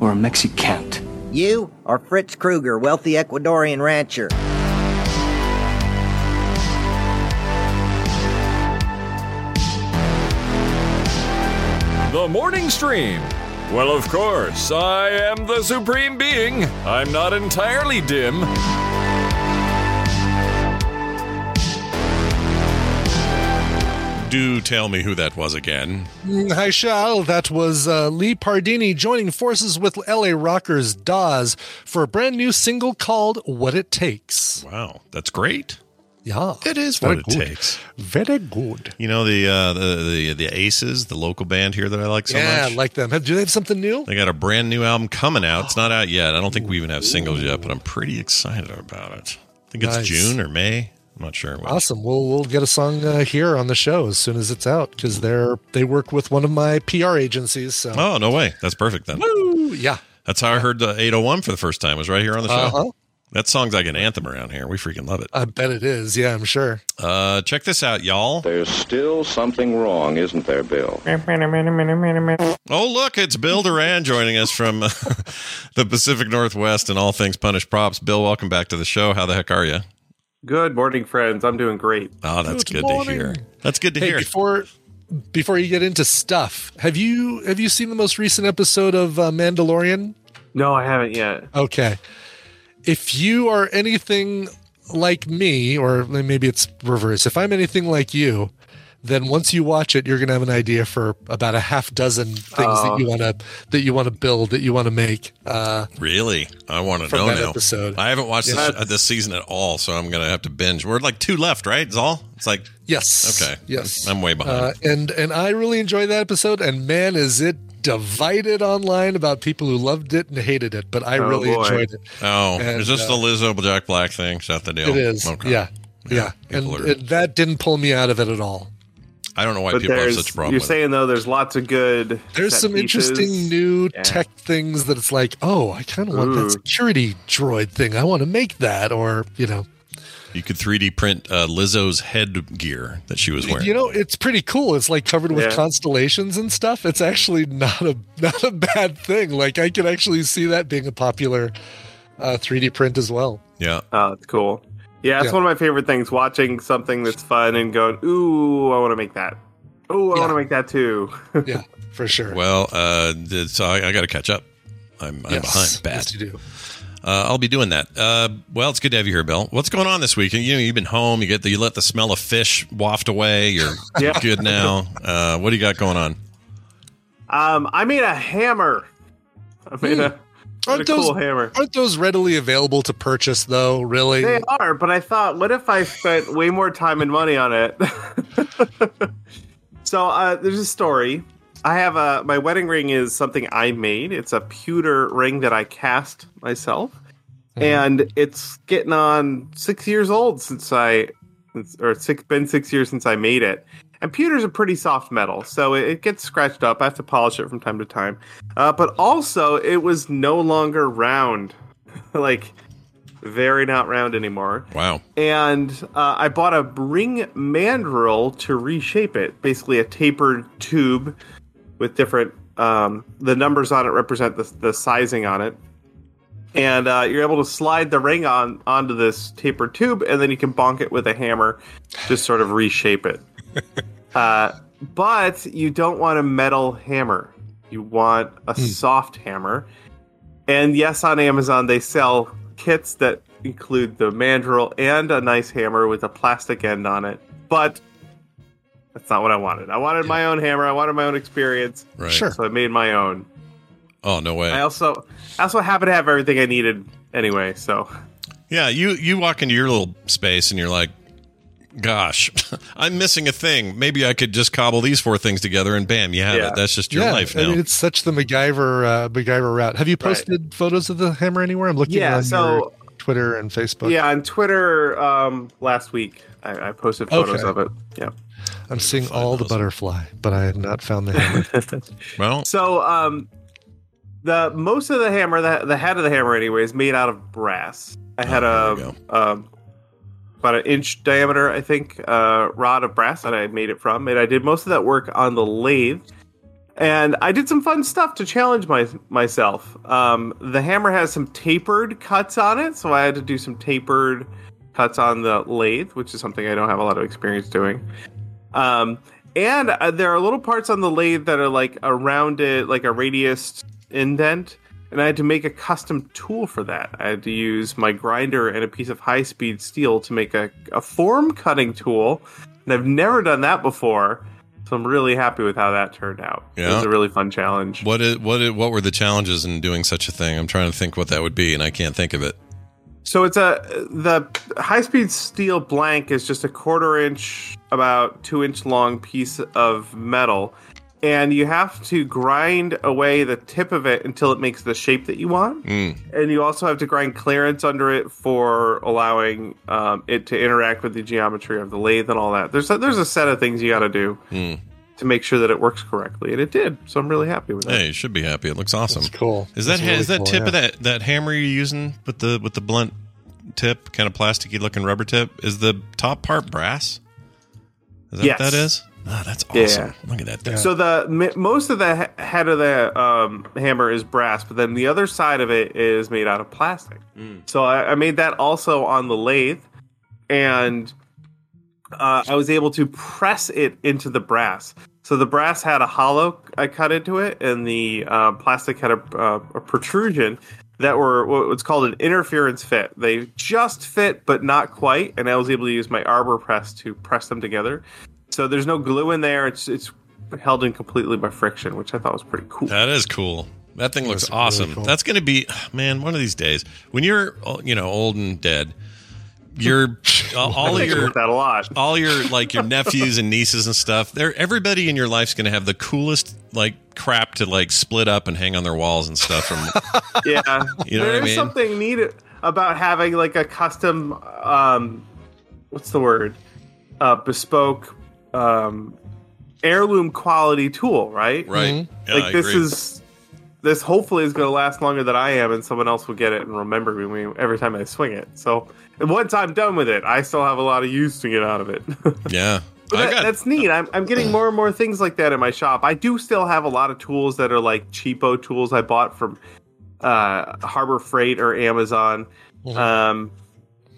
or a Mexicant? You are Fritz Krueger, wealthy Ecuadorian rancher. The morning stream. Well, of course, I am the supreme being. I'm not entirely dim. Do tell me who that was again. Mm, Hi, Shal. That was uh, Lee Pardini joining forces with LA Rockers Dawes for a brand new single called What It Takes. Wow, that's great. Yeah. It is Very what it good. takes. Very good. You know the uh, the, the the Aces, the local band here that I like so much. yeah, much. I like them. Do they have something new? They got a brand new album coming out. It's not out yet. I don't think we even have singles yet, but I'm pretty excited about it. I think it's Nice. June or May. I'm not sure. which. Awesome. We'll we'll get a song uh, here on the show as soon as it's out because they're they work with one of my PR agencies. So Oh no way! That's perfect then. Woo! yeah, That's how I heard the 801 for the first time. Was right here on the show. Uh-huh. That song's like an anthem around here. We freaking love it. I bet it is. Yeah, I'm sure. Uh, check this out, y'all. There's still something wrong, isn't there, Bill? Oh, look, it's Bill Doran joining us from uh, the Pacific Northwest and all things Punished Props. Bill, welcome back to the show. How the heck are you? Good morning, friends. I'm doing great. Oh, that's Good good, to hear. That's good to Hey, hear. before before you get into stuff, have you have you seen the most recent episode of uh, Mandalorian? No, I haven't yet. Okay. If you are anything like me, or maybe it's reverse, if I'm anything like you, then once you watch it, you're gonna have an idea for about a half dozen things Oh. that you wanna that you wanna build, that you wanna make. Uh, Really? I want to know that now. episode. I haven't watched Yeah. this, uh, this season at all, so I'm going to have to binge. We're like two left, right? It's all? It's like, yes. okay. Yes. I'm way behind. Uh, and and I really enjoyed that episode. And man, is it divided online about people who loved it and hated it. But I Oh, really boy. enjoyed it. oh, and, is this uh, the Lizzo Jack Black thing? Is that the deal? It is. Okay. Yeah. Yeah. And, are- and that didn't pull me out of it at all. I don't know why But people have such a problem you're with saying though, there's lots of good. There's set some pieces. interesting new Yeah. tech things that it's like, oh, I kind of want that security droid thing. I want to make that, or you know, You could 3D print uh, Lizzo's headgear that she was wearing. You know, it's pretty cool. It's like covered with Yeah. constellations and stuff. It's actually not a not a bad thing. Like I could actually see that being a popular uh, 3D print as well. Yeah. Oh, that's cool. Yeah, it's Yeah. one of my favorite things. Watching something that's fun and going, "Ooh, I want to make that." Ooh, I want to make that too. yeah, for sure. Well, uh, so I, I got to catch up. I'm, I'm behind. Bad. Yes, you do. Uh, I'll be doing that. Uh, well, it's good to have you here, Bill. What's going on this week? You know, you've been home. You get the, you let the smell of fish waft away. You're Yeah. good now. Uh, what do you got going on? Um, I made a hammer. I made a, made a Aren't those cool hammer. aren't those readily available to purchase though? Really? They are, but I thought, what if I spent way more time and money on it? so uh, there's a story. I have a my wedding ring is something I made. It's a pewter ring that I cast myself, and it's getting on six years old since I, or six been six years since I made it. And pewter's a pretty soft metal, so it, it gets scratched up. I have to polish it from time to time. Uh, but also, it was no longer round, like very not round anymore. Wow. And uh, I bought a ring mandrel to reshape it, basically a tapered tube with different. Um, the numbers on it represent the, the sizing on it, and uh, you're able to slide the ring on onto this tapered tube, and then you can bonk it with a hammer, to sort of reshape it. uh, but you don't want a metal hammer. You want a soft hammer. And yes, on Amazon they sell kits that include the mandrel and a nice hammer with a plastic end on it. But that's not what I wanted. I wanted my own hammer. I wanted my own experience. Right. Sure. So I made my own. Oh no way. I also I also happen to have everything I needed anyway. So Yeah, you you walk into your little space and you're like, "Gosh, I'm missing a thing. Maybe I could just cobble these four things together, and bam, you have Yeah. it. That's just your yeah, life I now." mean, it's such the MacGyver uh, MacGyver route. Have you posted photos of the hammer anywhere? I'm looking Yeah, on so- your Twitter and Facebook. yeah, on Twitter um, last week I, I posted photos Okay. of it. Yeah. I'm seeing all the butterfly, but I have not found the hammer. well, So um, the most of the hammer, the, the head of the hammer, anyway, is made out of brass. I had a um, about an inch diameter, I think, uh, rod of brass that I made it from, and I did most of that work on the lathe. And I did some fun stuff to challenge my myself. Um, the hammer has some tapered cuts on it, so I had to do some tapered cuts on the lathe, which is something I don't have a lot of experience doing. Um, and uh, there are little parts on the lathe that are like a rounded, like a radius indent. And I had to make a custom tool for that. I had to use my grinder and a piece of high speed steel to make a, a form cutting tool. And I've never done that before. So I'm really happy with how that turned out. Yeah. It was a really fun challenge. What is, what is, what were the challenges in doing such a thing? I'm trying to think what that would be, and I can't think of it. So it's a the high speed steel blank is just a quarter inch, about two inch long piece of metal, and you have to grind away the tip of it until it makes the shape that you want. Mm. And you also have to grind clearance under it for allowing um, it to interact with the geometry of the lathe and all that. There's a, there's a set of things you got to do Mm. to make sure that it works correctly, and it did. So I'm really happy with that. Hey, you should be happy. It looks awesome. cool. Is that That's really is that cool, tip yeah. of that that hammer you're using with the with the blunt tip, kind of plasticky looking rubber tip? Is the top part brass? Is that Yes. what that is? Ah, that's Yeah. awesome. Look at that thing. So the mi- most of the he- head of the um, hammer is brass, but then the other side of it is made out of plastic. So I, I made that also on the lathe, and uh, I was able to press it into the brass. So the brass had a hollow I cut into it, and the uh, plastic had a, uh, a protrusion that were what's called an interference fit. They just fit, but not quite, and I was able to use my arbor press to press them together. So there's no glue in there. It's it's held in completely by friction, which I thought was pretty cool. That is cool. That thing looks That's really awesome. cool. That's going to be man. One of these days, when you're you know old and dead, your all of your that a lot. all your like your nephews and nieces and stuff. They're everybody in your life's going to have the coolest like crap to like split up and hang on their walls and stuff. From yeah, You know There what I mean? something neat about having like a custom, um, what's the word, uh, bespoke, um, heirloom quality tool, right? Right. Mhm. Yeah, like I this agree. is this hopefully is going to last longer than I am, and someone else will get it and remember me every time I swing it. So, and once I'm done with it, I still have a lot of use to get out of it. Yeah. But that- got- that's neat. I'm, I'm getting more and more things like that in my shop. I do still have a lot of tools that are like cheapo tools I bought from uh, Harbor Freight or Amazon. Um,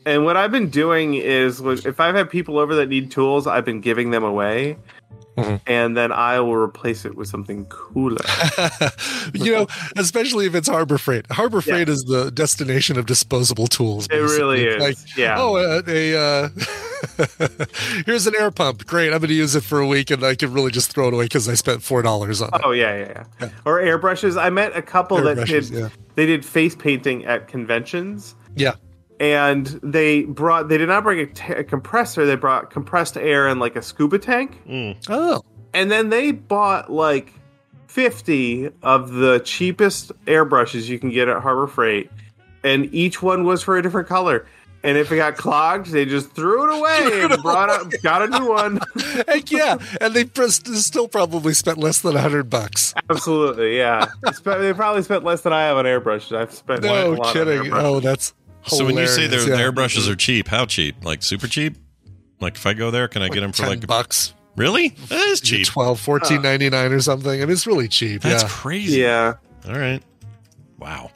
and what I've been doing is, if I've had people over that need tools, I've been giving them away, and then I will replace it with something cooler. you know, especially if it's Harbor Freight. Harbor Freight is the destination of disposable tools. It really basically. is, yeah. Oh, uh, a uh, here's an air pump. Great. I'm going to use it for a week, and I can really just throw it away because I spent four dollars on it. Oh yeah, yeah, yeah. Or airbrushes. I met a couple that did. yeah. They did face painting at conventions. Yeah. And they brought they did not bring a, t- a compressor they brought compressed air and like a scuba tank mm. Oh. and then they bought like 50 of the cheapest airbrushes you can get at harbor freight and each one was for a different color and if it got clogged they just threw it away and brought out got a new one Heck yeah. And they pr- still probably spent less than a hundred bucks. absolutely yeah They probably spent less than i have on airbrushes i've spent No a lot on kidding. airbrushes. Oh, that's So when you say their hilarious, yeah. their brushes are cheap, how cheap? Like super cheap? Like if I go there, can I get them for 10 like bucks. Really? That is cheap. 12 14.99 or something. I mean, it's really cheap. That's yeah. crazy. yeah All right. Wow.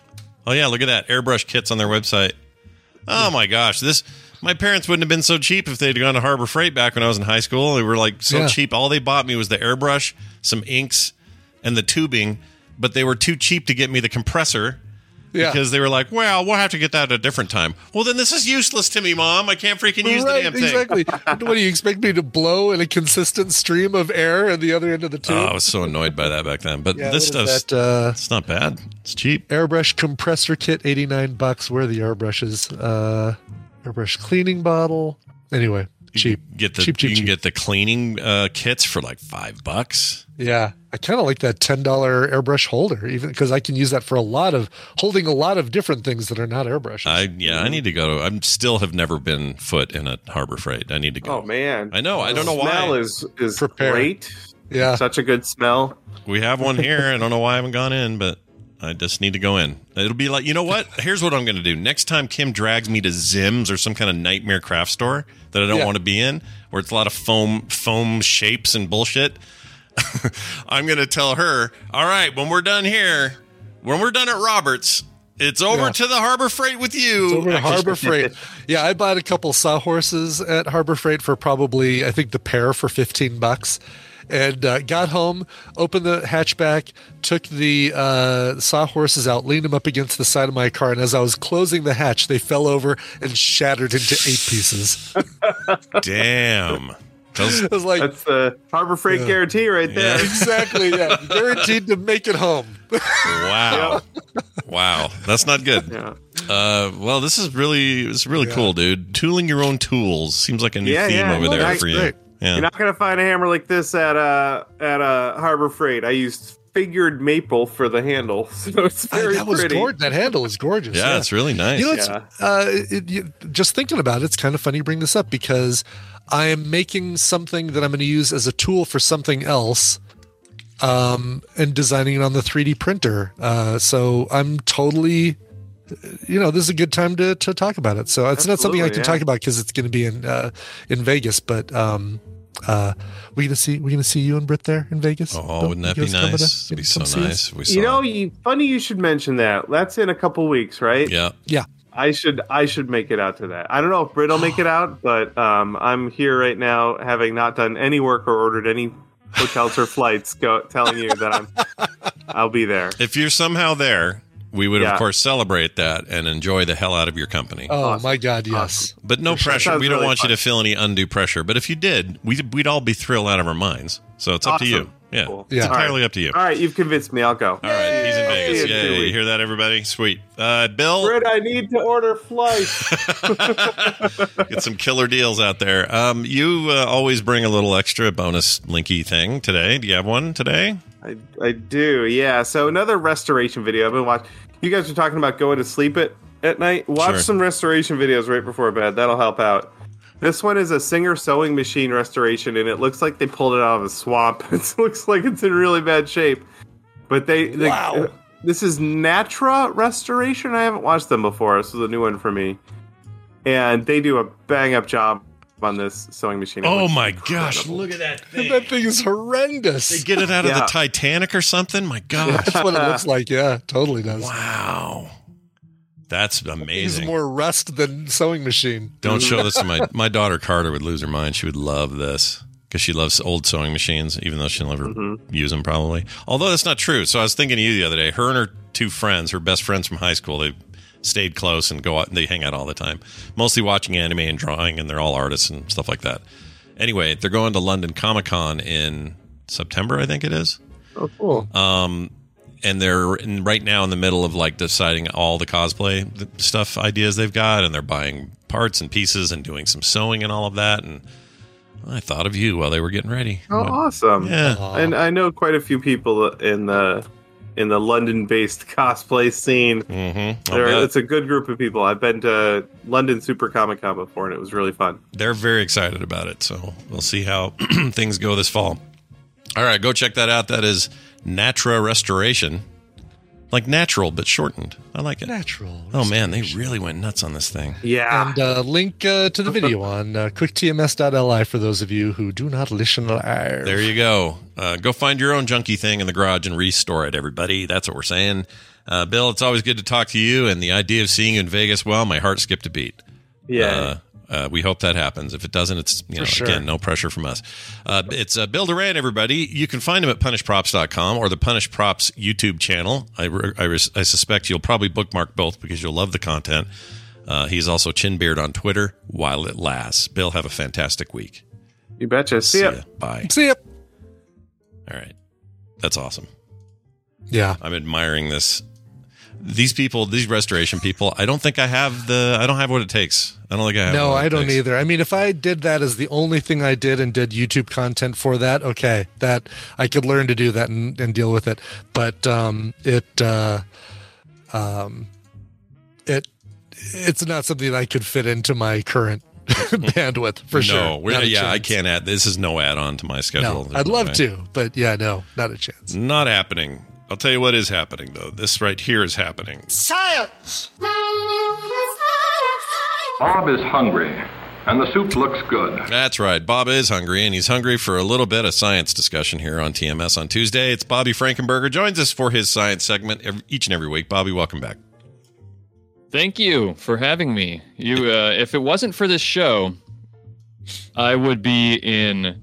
Oh yeah, look at that airbrush kits on their website. Oh my gosh, this my parents wouldn't have been so cheap if they'd gone to Harbor Freight back when I was in high school. They were like so Yeah. cheap. All they bought me was the airbrush, some inks, and the tubing, but they were too cheap to get me the compressor. Yeah. Because they were like, well, we'll have to get that at a different time. Well, then this is useless to me, Mom. I can't freaking use right, the damn thing. exactly. what do you expect me to blow in a consistent stream of air at the other end of the tube? Oh, I was so annoyed by that back then. But Yeah, this stuff's that, uh, it's not bad. It's cheap. airbrush compressor kit 89 bucks where are the airbrushes uh airbrush cleaning bottle anyway cheap Get the cheap cheap, you can cheap. get the cleaning uh, kits for like five bucks. yeah i kind of like that $10 airbrush holder even because i can use that for a lot of holding a lot of different things that are not airbrushes I yeah, I need to go. I'm still have never been foot in a Harbor Freight. I need to go. oh man I know. I don't know The smell is is Prepare. great yeah such a good smell We have one here. I don't know why I haven't gone in, but I just need to go in. It'll be like you know what? Here's what I'm going to do. Next time Kim drags me to Zims or some kind of nightmare craft store that I don't Yeah. want to be in, where it's a lot of foam foam shapes and bullshit. I'm going to tell her, all right, when we're done here, when we're done at Roberts, it's over Yeah. to the Harbor Freight with you. It's over to Harbor Freight. Yeah, I bought a couple sawhorses at Harbor Freight for probably, I think the pair for 15 bucks. And uh, got home, opened the hatchback, took the uh, sawhorses out, leaned them up against the side of my car, and as I was closing the hatch, they fell over and shattered into eight pieces. Damn. Those- I was like, That's the Harbor Freight Yeah. guarantee right there. exactly, yeah, guaranteed to make it home. Wow. Wow. That's not good. Yeah. Uh, well, this is really it's is really cool, dude. Tooling your own tools seems like a new Yeah, theme yeah. over there Nice, for you. great. Yeah. You're not gonna find a hammer like this at uh at uh Harbor Freight. I used figured maple for the handle, so it's very that was pretty. gorgeous. That handle is gorgeous. yeah, it's really nice. You know, it's, Yeah. uh, it, you, just thinking about it, it's kind of funny you bring this up because I am making something that I'm going to use as a tool for something else um, and designing it on the 3D printer. Uh, so I'm totally, you know, this is a good time to, to talk about it. So it's not something I can yeah. talk about because it's going to be in uh, in Vegas, but. Um, uh, we gonna see we gonna see you and Britt there in Vegas. Oh, wouldn't that be guys coming to- nice? It'd be so come see us? nice. if We saw. You know, you, funny you should mention that. That's in a couple weeks, right? yeah. Yeah, I should I should make it out to that. I don't know if Britt will make it out, but um, I'm here right now, having not done any work or ordered any hotels or flights, go, telling you that I'm I'll be there. If you're somehow there, we would Yeah. of course celebrate that and enjoy the hell out of your company. Oh my God, yes. but no pressure. Sounds We don't really want fun. you to feel any undue pressure. But if you did, we'd, we'd all be thrilled out of our minds. So it's up to you. Yeah, Cool. it's Yeah. entirely up to you. All right, you've convinced me. I'll go. All right, he's in Vegas. See you in two Yeah, you hear that, everybody? Sweet. Uh, Bill, Britt, I need to order flights. get some killer deals out there. Um, you uh, always bring a little extra bonus linky thing today. Do you have one today? I, I do, yeah. So another restoration video. I've been watching. You guys are talking about going to sleep at at night. Watch Sure. some restoration videos right before bed. That'll help out. This one is a Singer sewing machine restoration, and it looks like they pulled it out of a swamp. It looks like it's in really bad shape. But they, the, Wow. Uh, this is Natra Restoration. I haven't watched them before. This is a new one for me, and they do a bang up job on this sewing machine. Oh looks my incredible. gosh, look at that thing. That thing is horrendous. They get it out of Yeah. the Titanic or something? My gosh. That's what it looks like. Yeah, totally does. Wow. That's It's amazing. more rust than sewing machine. Don't show this to my my daughter Carter would lose her mind. She would love this because she loves old sewing machines, even though she'll never mm-hmm. use them probably. Although that's not true. So I was thinking of you the other day. Her and her two friends, her best friends from high school, they stayed close and go out and they hang out all the time, mostly watching anime and drawing, and they're all artists and stuff like that. Anyway, they're going to London Comic Con in September, I think it is. Oh, cool. Um, and they're in, right now in the middle of like deciding all the cosplay stuff ideas they've got, and they're buying parts and pieces and doing some sewing and all of that. And I thought of you while they were getting ready. Oh, awesome! Yeah. and I know quite a few people in the in the London-based cosplay scene. Mm-hmm. It's a good group of people. I've been to London Super Comic Con before, and it was really fun. They're very excited about it. So we'll see how things go this fall. All right, go check that out. That is Natra Restoration. Like natural, but shortened. I like it. Natural. Oh, man, they really went nuts on this thing. Yeah. And uh, link uh, to the video on uh, quicktms.li for those of you who do not listen live. There you go. Uh, go find your own junky thing in the garage and restore it, everybody. That's what we're saying. Uh, Bill, it's always good to talk to you. And the idea of seeing you in Vegas, well, my heart skipped a beat. Yeah. Uh, we hope that happens. If it doesn't, it's, you know, sure. again, no pressure from us. Uh, it's uh, Bill Doran, everybody. You can find him at punishedprops.com or the Punished Props YouTube channel. I, I, I suspect you'll probably bookmark both because you'll love the content. Uh, he's also Chinbeard on Twitter while it lasts. Bill, have a fantastic week. You betcha. See, ya. Bye. See ya. All right. That's awesome. Yeah. I'm admiring this. These people, these restoration people, I don't think I have the, I don't have what it takes. I don't think I have. No, I don't takes. either. I mean, if I did that as the only thing I did and did YouTube content for that, okay, that I could learn to do that and, and deal with it. But um, it, uh, um, it, it's not something that I could fit into my current bandwidth for no, sure. we're- Not yeah, I can't add. This is no add-on to my schedule. No, I'd no love way. to, but yeah, no, not a chance. Not happening. I'll tell you what is happening though. This right here is happening. Science! Bob is hungry, and the soup looks good. That's right. Bob is hungry, and he's hungry for a little bit of science discussion here on TMS on Tuesday. It's Bobby Frankenberger joins us for his science segment every, each and every week. Bobby, welcome back. Thank you for having me. You, uh, if it wasn't for this show, I would be in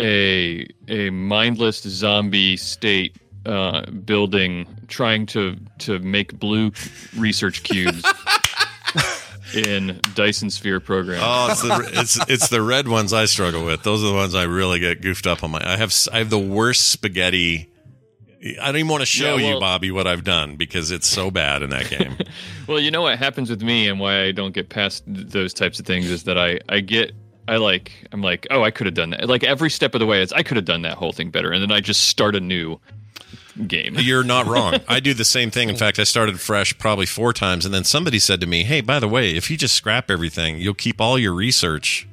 a a mindless zombie state, uh, building, trying to to make blue research cubes in Dyson Sphere program. Oh, it's the it's it's the red ones I struggle with. Those are the ones I really get goofed up on. My I have I have the worst spaghetti. I don't even want to show Yeah, you, Bobby, what I've done because it's so bad in that game. Well, you know what happens with me and why I don't get past th- those types of things is that I I get I like I'm like oh I could have done that like every step of the way it's I could have done that whole thing better and then I just start a new game. You're not wrong. I do the same thing. In fact, I started fresh probably four times, and then somebody said to me, "Hey, by the way, if you just scrap everything, you'll keep all your research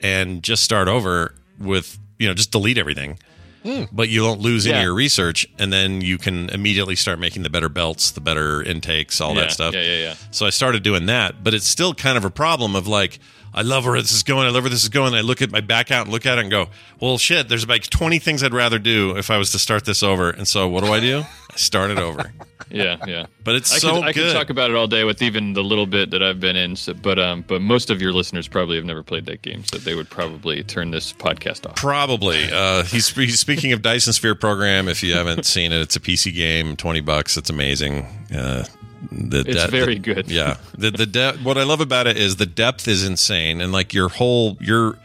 and just start over with you know just delete everything." Hmm. But you don't lose any of your research, and then you can immediately start making the better belts, the better intakes, all Yeah, that stuff. yeah, yeah, yeah. So I started doing that, but it's still kind of a problem of like, I love where this is going. I love where this is going. I look at my back out and look at it and go, well, shit, there's like 20 things I'd rather do if I was to start this over. And so what do I do? I start it over. Yeah, yeah. But it's I so could, I good. could talk about it all day with even the little bit that I've been in. So, but um, but most of your listeners probably have never played that game, so they would probably turn this podcast off. Probably. Uh, he's, he's speaking of Dyson Sphere program. If you haven't seen it, it's a PC game, 20 bucks. It's amazing. Uh, the It's very the- good. Yeah. The, the de- what I love about it is the depth is insane. And like your whole, your,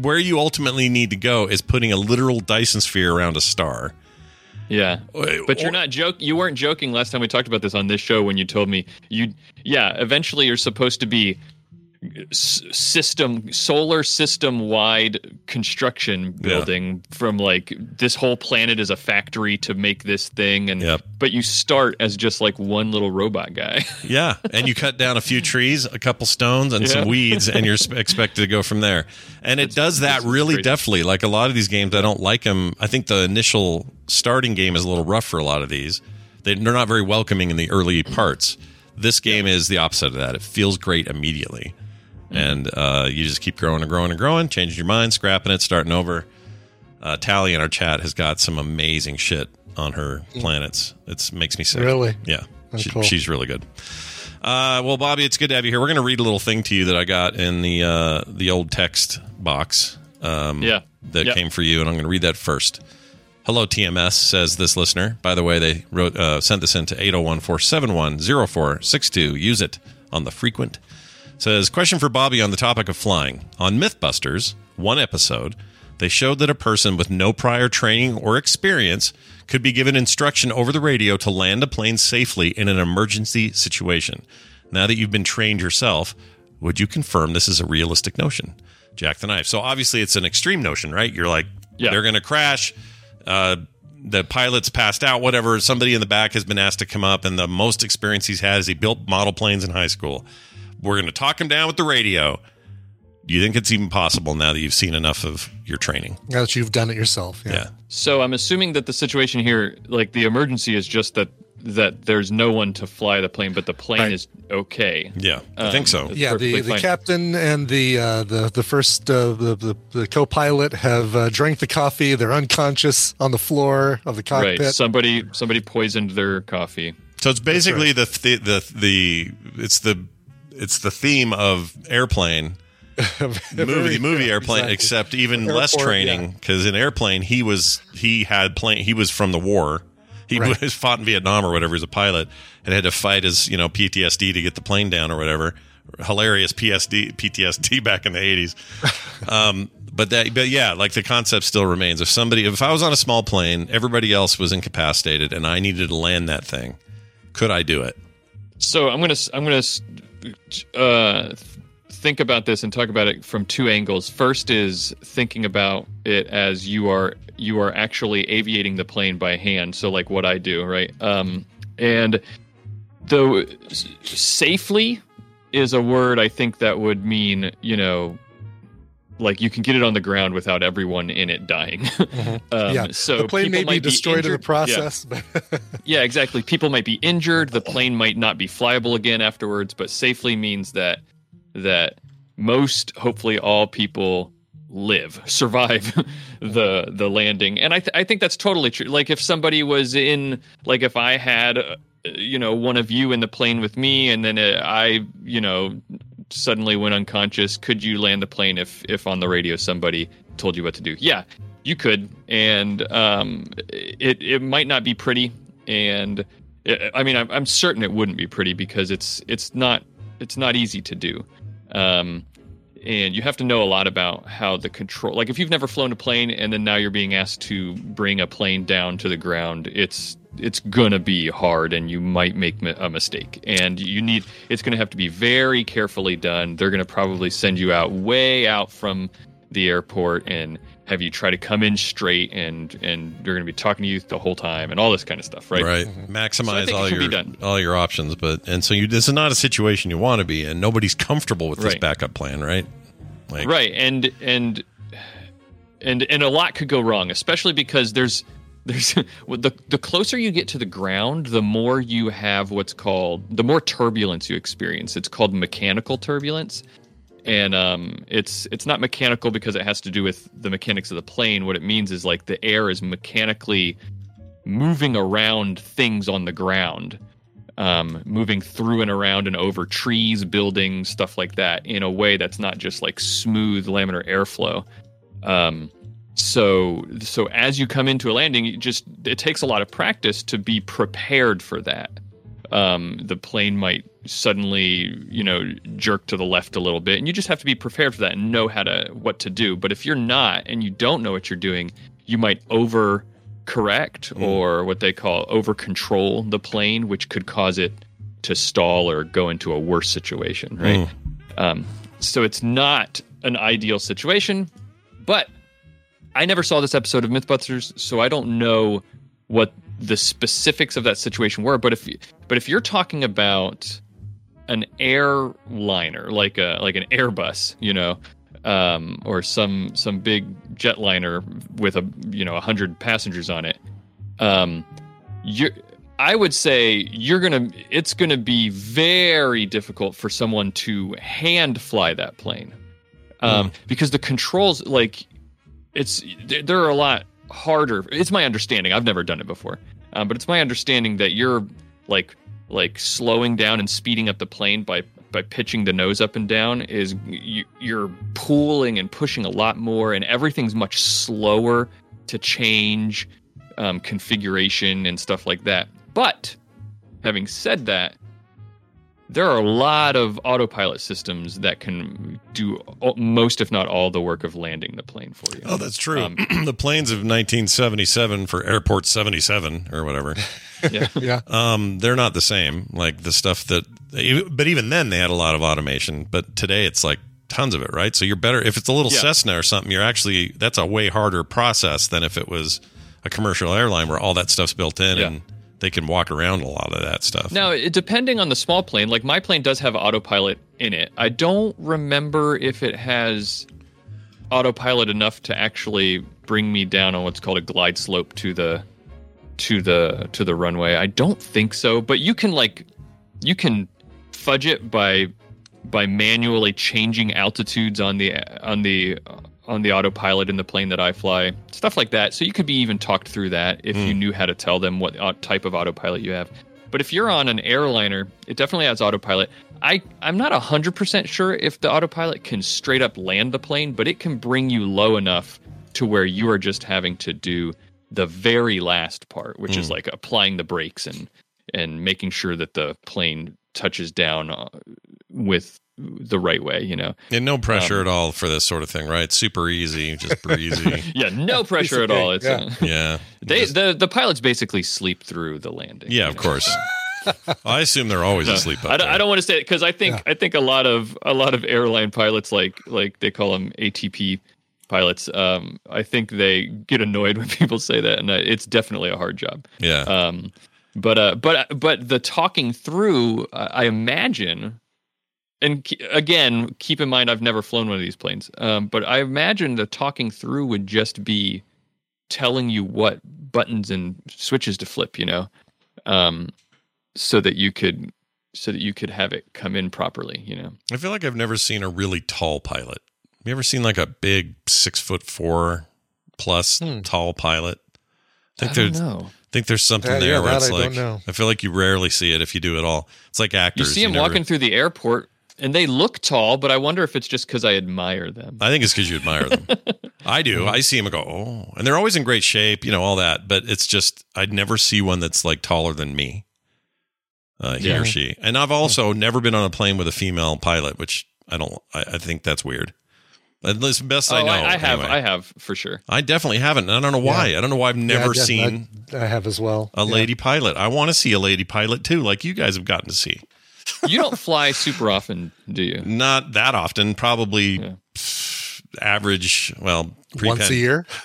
where you ultimately need to go is putting a literal Dyson sphere around a star. Yeah, but you're not joke. You weren't joking last time we talked about this on this show when you told me you. Yeah, eventually you're supposed to be system solar system wide construction building from like this whole planet is a factory to make this thing and but you start as just like one little robot guy Yeah, and you cut down a few trees, a couple stones, and some weeds, and you're expected to go from there. And it does that really deftly. Like a lot of these games, I don't like them. I think the initial starting game is a little rough for a lot of these. They, they're not very welcoming in the early parts. This game is the opposite of that. It feels great immediately, and uh, you just keep growing and growing and growing, changing your mind, scrapping it, starting over. Uh, Tally in our chat has got some amazing shit on her planets. It makes me sick. Really? Yeah, Oh, she, cool. she's really good. Uh, well, Bobby, it's good to have you here. We're going to read a little thing to you that I got in the uh, the old text box. Um, Yeah. that Yep. came for you, and I'm going to read that first. Hello, TMS, says this listener. By the way, they wrote uh, sent this in to 801 471 0462. Use it on the frequent. Says, question for Bobby on the topic of flying. On Mythbusters, one episode, they showed that a person with no prior training or experience could be given instruction over the radio to land a plane safely in an emergency situation. Now that you've been trained yourself, would you confirm this is a realistic notion? Jack the Knife. So obviously it's an extreme notion, right? You're like, they're going to crash. Uh, the pilot's passed out, whatever. Somebody in the back has been asked to come up, and the most experience he's had is he built model planes in high school. We're going to talk him down with the radio. Do you think it's even possible now that you've seen enough of your training? Now that you've done it yourself. Yeah. Yeah. So I'm assuming that the situation here, like the emergency, is just that that there's no one to fly the plane, but the plane is okay. Yeah, I think so. Yeah, the, the fine. captain and the uh, the the first uh, the, the the co-pilot have uh, drank the coffee. They're unconscious on the floor of the cockpit. Right. Somebody somebody poisoned their coffee. So it's basically the, the the the it's the it's the theme of airplane movie movie airplane exactly. except even less training because in airplane he was he had plane he was from the war. He Right. was fought in Vietnam or whatever as a pilot and had to fight his you know PTSD to get the plane down or whatever. Hilarious PSD PTSD back in the 80s um but that but yeah like the concept still remains. If somebody if I was on a small plane everybody else was incapacitated and I needed to land that thing. Could I do it? So I'm gonna I'm gonna uh, think about this and talk about it from two angles. First is thinking about it as you are you are actually aviating the plane by hand. So like what I do, right? Um, and the safely is a word I think that would mean you know. Like you can get it on the ground without everyone in it dying. um, yeah. So the plane may be destroyed in the injured- yeah. process, but Yeah, exactly. People might be injured. The plane might not be flyable again afterwards, but safely means that that most, hopefully, all people live, survive the the landing. And I th- I think that's totally true. Like if somebody was in, like if I had, uh, you know, one of you in the plane with me, and then uh, I, you know, suddenly went unconscious, could you land the plane if if on the radio somebody told you what to do? Yeah, you could, and um, it it might not be pretty, and uh, I mean I'm, I'm certain it wouldn't be pretty because it's it's not it's not easy to do, um, and you have to know a lot about how the control. Like if you've never flown a plane and then now you're being asked to bring a plane down to the ground, it's it's gonna be hard and you might make a mistake. And you need it's gonna have to be very carefully done. They're gonna probably send you out way out from the airport and have you try to come in straight and and they're gonna be talking to you the whole time and all this kind of stuff right? Right. Mm-hmm. So I maximize think it all your all your options but and so you this is not a situation you want to be in. Nobody's comfortable with this Right. backup plan right? Like right and and and and a lot could go wrong especially because there's there's the the closer you get to the ground the more you have what's called the more turbulence you experience. It's called mechanical turbulence. And um it's it's not mechanical because it has to do with the mechanics of the plane. What it means is like the air is mechanically moving around things on the ground um, moving through and around and over trees, buildings, stuff like that, in a way that's not just like smooth laminar airflow. Um, so, so as you come into a landing, you just it takes a lot of practice to be prepared for that. Um, the plane might suddenly, you know, jerk to the left a little bit, and you just have to be prepared for that and know how to what to do. But if you're not and you don't know what you're doing, you might over correct or what they call over control the plane, which could cause it to stall or go into a worse situation, right? Um, so it's not an ideal situation, but I never saw this episode of Mythbusters, so I don't know what the specifics of that situation were. But if but if you're talking about an airliner, like a like an Airbus, you know, um, or some some big jetliner with a you know hundred passengers on it, um, you I would say you're gonna. It's gonna be very difficult for someone to hand fly that plane, um, because the controls like it's they're, a lot harder. It's my understanding. I've never done it before, um, but it's my understanding that you're like like slowing down and speeding up the plane by by pitching the nose up and down is you, you're pulling and pushing a lot more, and everything's much slower to change um, configuration and stuff like that. But having said that, there are a lot of autopilot systems that can do most, if not all, the work of landing the plane for you. Oh, that's true. Um, the planes of 1977 for Airport 77 or whatever. yeah. yeah. Um, they're not the same. Like the stuff that, but even then they had a lot of automation. But today it's like tons of it, right? So you're better if it's a little Yeah. Cessna or something. You're actually that's a way harder process than if it was a commercial airline where all that stuff's built in Yeah. and they can walk around a lot of that stuff. Now, depending on the small plane, like my plane does have autopilot in it. I don't remember if it has autopilot enough to actually bring me down on what's called a glide slope to the to the to the runway. I don't think so, but you can like you can fudge it by by manually changing altitudes on the on the on the autopilot in the plane that I fly, stuff like that. So you could be even talked through that if you knew how to tell them what uh, type of autopilot you have. But if you're on an airliner, it definitely has autopilot. I I'm not hundred percent sure if the autopilot can straight up land the plane, but it can bring you low enough to where you are just having to do the very last part, which is Mm. like applying the brakes and and making sure that the plane touches down uh, with the right way. You know. And no pressure Um, at all for this sort of thing, right? Super easy, just breezy. Yeah, no pressure at all. It's yeah. uh, yeah. they the the pilots basically sleep through the landing. Yeah, of course. I assume they're always No, asleep I don't. I don't want to say it because I think I think a lot of a lot of airline pilots like like they call them ATP pilots. Um, I think they get annoyed when people say that, and uh, it's definitely a hard job. Yeah. Um, but uh, but but the talking through, uh, I imagine, and ke- again, keep in mind I've never flown one of these planes. Um, but I imagine the talking through would just be telling you what buttons and switches to flip. You know, um, so that you could so that you could have it come in properly. You know. I feel like I've never seen a really tall pilot. Have you ever seen like a big six foot four plus tall pilot? I think Hmm. I don't there's know. think there's something Yeah, there yeah, where it's I don't like know. I feel like you rarely see it if you do at all. It's like actors. You actors. see them never- walking through the airport, and they look tall, but I wonder if it's just because I admire them. I think it's because you admire them. I do. I see them and go, oh, and they're always in great shape, you know, all that. But it's just I'd never see one that's like taller than me, uh, he Yeah. or she. And I've also never been on a plane with a female pilot, which I don't. I, I think that's weird. At least best I Oh, know. I, have, anyway. I have for sure. I definitely haven't. and I don't know why. I don't know why I've never Yeah, seen I, I have as well. a Yeah. lady pilot. I want to see a lady pilot too, like you guys have gotten to see. You don't fly super often, do you? Not that often. Probably pff, average. Well, once a year.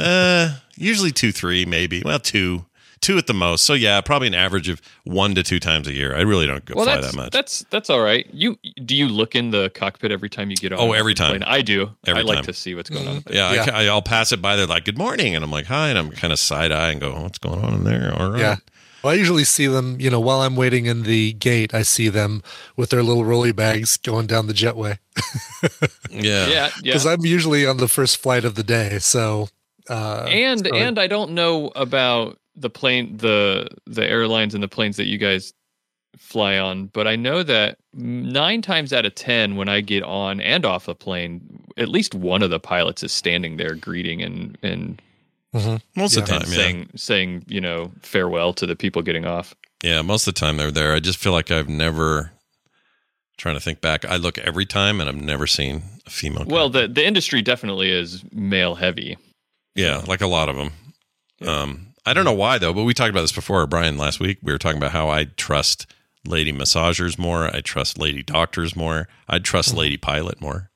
Uh, usually two, three, maybe. Well, two, two at the most. So yeah, probably an average of one to two times a year. I really don't go Well, fly that much. that's that's all right. You do you look in the cockpit every time you get on? Oh, every the plane? time. I do. Every I like time. to see what's going on. yeah, Yeah. I, will pass it by. They're like, "Good morning," and I'm like, "Hi," and I'm kind of side eye and go, oh, "What's going on in there?" All right. Yeah. Well, I usually see them, you know, while I'm waiting in the gate, I see them with their little rolly bags going down the jetway. Yeah. Yeah, yeah. Because I'm usually on the first flight of the day. So, uh, and so I- and I don't know about the plane the the airlines and the planes that you guys fly on, but I know that nine times out of ten when I get on and off a plane, at least one of the pilots is standing there greeting and and, Mhm. Most of the and time, yeah. saying saying you know farewell to the people getting off. Yeah, most of the time they're there. I just feel like I've never. Trying to think back, I look every time and I've never seen a female. Well, the the industry definitely is male heavy. Yeah, like a lot of them. Um, I don't know why though, but we talked about this before, Brian. Last week we were talking about how I trust lady massagers more. I trust lady doctors more. I trust lady pilot more.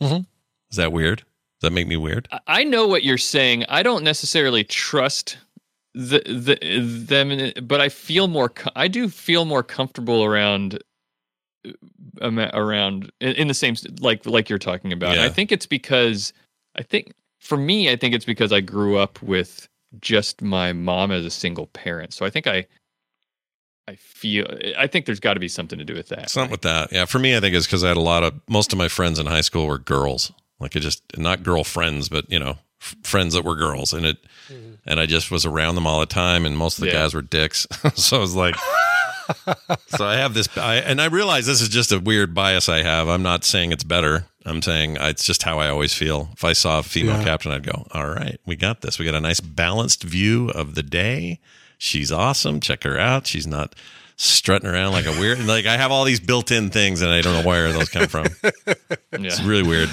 Mhm. Is that weird? Does that make me weird? I- know what you're saying. I don't necessarily trust the, the them, but I feel more. I do feel more comfortable around um, around in, the same like like you're talking about. And I think it's because I think for me, I think it's because I grew up with just my mom as a single parent. So I think I I feel I think there's got to be something to do with that. Something with that. Yeah. For me, I think it's because I had a lot of, most of my friends in high school were girls. Like it just, not girlfriends, but, you know, f- friends that were girls. And it, mm-hmm. and I just was around them all the time. And most of the Yeah. guys were dicks. so I was like, so I have this, I, and I realize this is just a weird bias I have. I'm not saying it's better. I'm saying it's just how I always feel. If I saw a female Yeah. captain, I'd go, all right, we got this. We got a nice balanced view of the day. She's awesome. Check her out. She's not strutting around like a weird, like I have all these built in things and I don't know where those come from. It's really weird.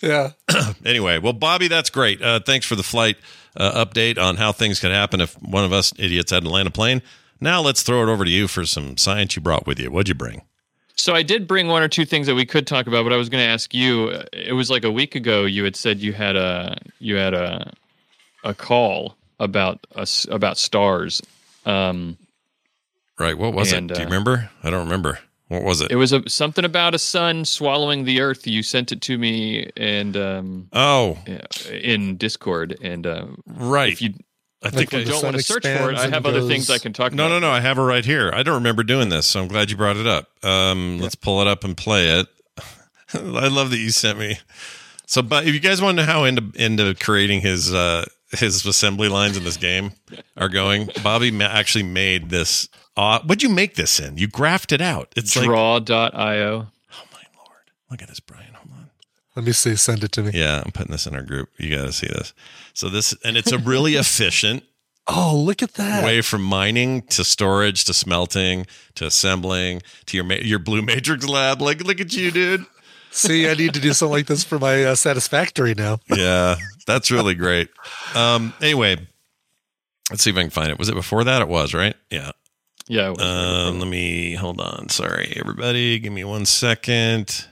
Yeah. anyway, well, Bobby, that's great. Uh, thanks for the flight uh, update on how things could happen if one of us idiots had to land a plane. Now let's throw it over to you for some science you brought with you. What'd you bring? So I did bring one or two things that we could talk about, but I was going to ask you. uh, It was like a week ago. You had said you had a you had a a call about us about stars. Um, Right. What was And, it? Do you uh, remember? I don't remember. What was it? it was a, something about a sun swallowing the earth. You sent it to me and um, oh, in Discord. And uh, right. if you I think if I don't want to search for it, I have other things I can talk No, about. no, no. No. I have it right here. I don't remember doing this, so I'm glad you brought it up. Um, Let's pull it up and play it. I love that you sent me. So, but if you guys want to know how into into creating his uh, his assembly lines in this game are going, Bobby ma- actually made this. Uh, what'd you make this in? You graphed it out. It's like Draw.io. Oh my lord. Look at this, Brian. Hold on. Let me see. Send it to me. Yeah, I'm putting this in our group. You got to see this. So this, and it's a really efficient Oh, look at that. way from mining to storage to smelting to assembling to your ma- your blue matrix lab. Like, look at you, dude. See, I need to do something like this for my uh, satisfactory now. Yeah, that's really great. Um, anyway, let's see if I can find it. Was it before that? It was right. Yeah. Yeah. It was Um, let me hold on. Sorry, everybody. Give me one second.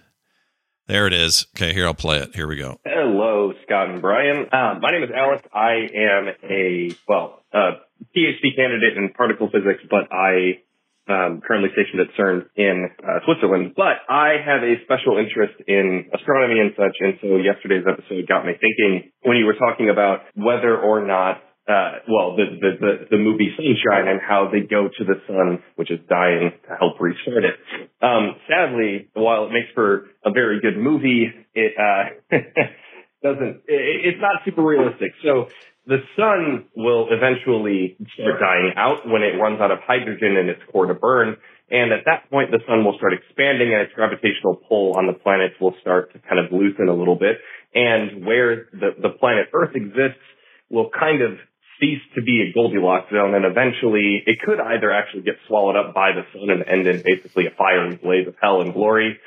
There it is. Okay, here I'll play it. Here we go. Hello, Scott and Brian. Uh, my name is Alex. I am a, well, uh, PhD candidate in particle physics, but I um, currently stationed at CERN in uh, Switzerland. But I have a special interest in astronomy and such, and so yesterday's episode got me thinking when you were talking about whether or not uh, well, the, the, the, the movie Sunshine and how they go to the sun, which is dying to help restart it. Um, sadly, while it makes for a very good movie, it, uh, doesn't, it, it's not super realistic. So the sun will eventually start dying out when it runs out of hydrogen in its core to burn. And at that point, the sun will start expanding and its gravitational pull on the planets will start to kind of loosen a little bit. And where the, the planet Earth exists will kind of cease to be a Goldilocks zone and eventually it could either actually get swallowed up by the sun and end in basically a fiery blaze of hell and glory,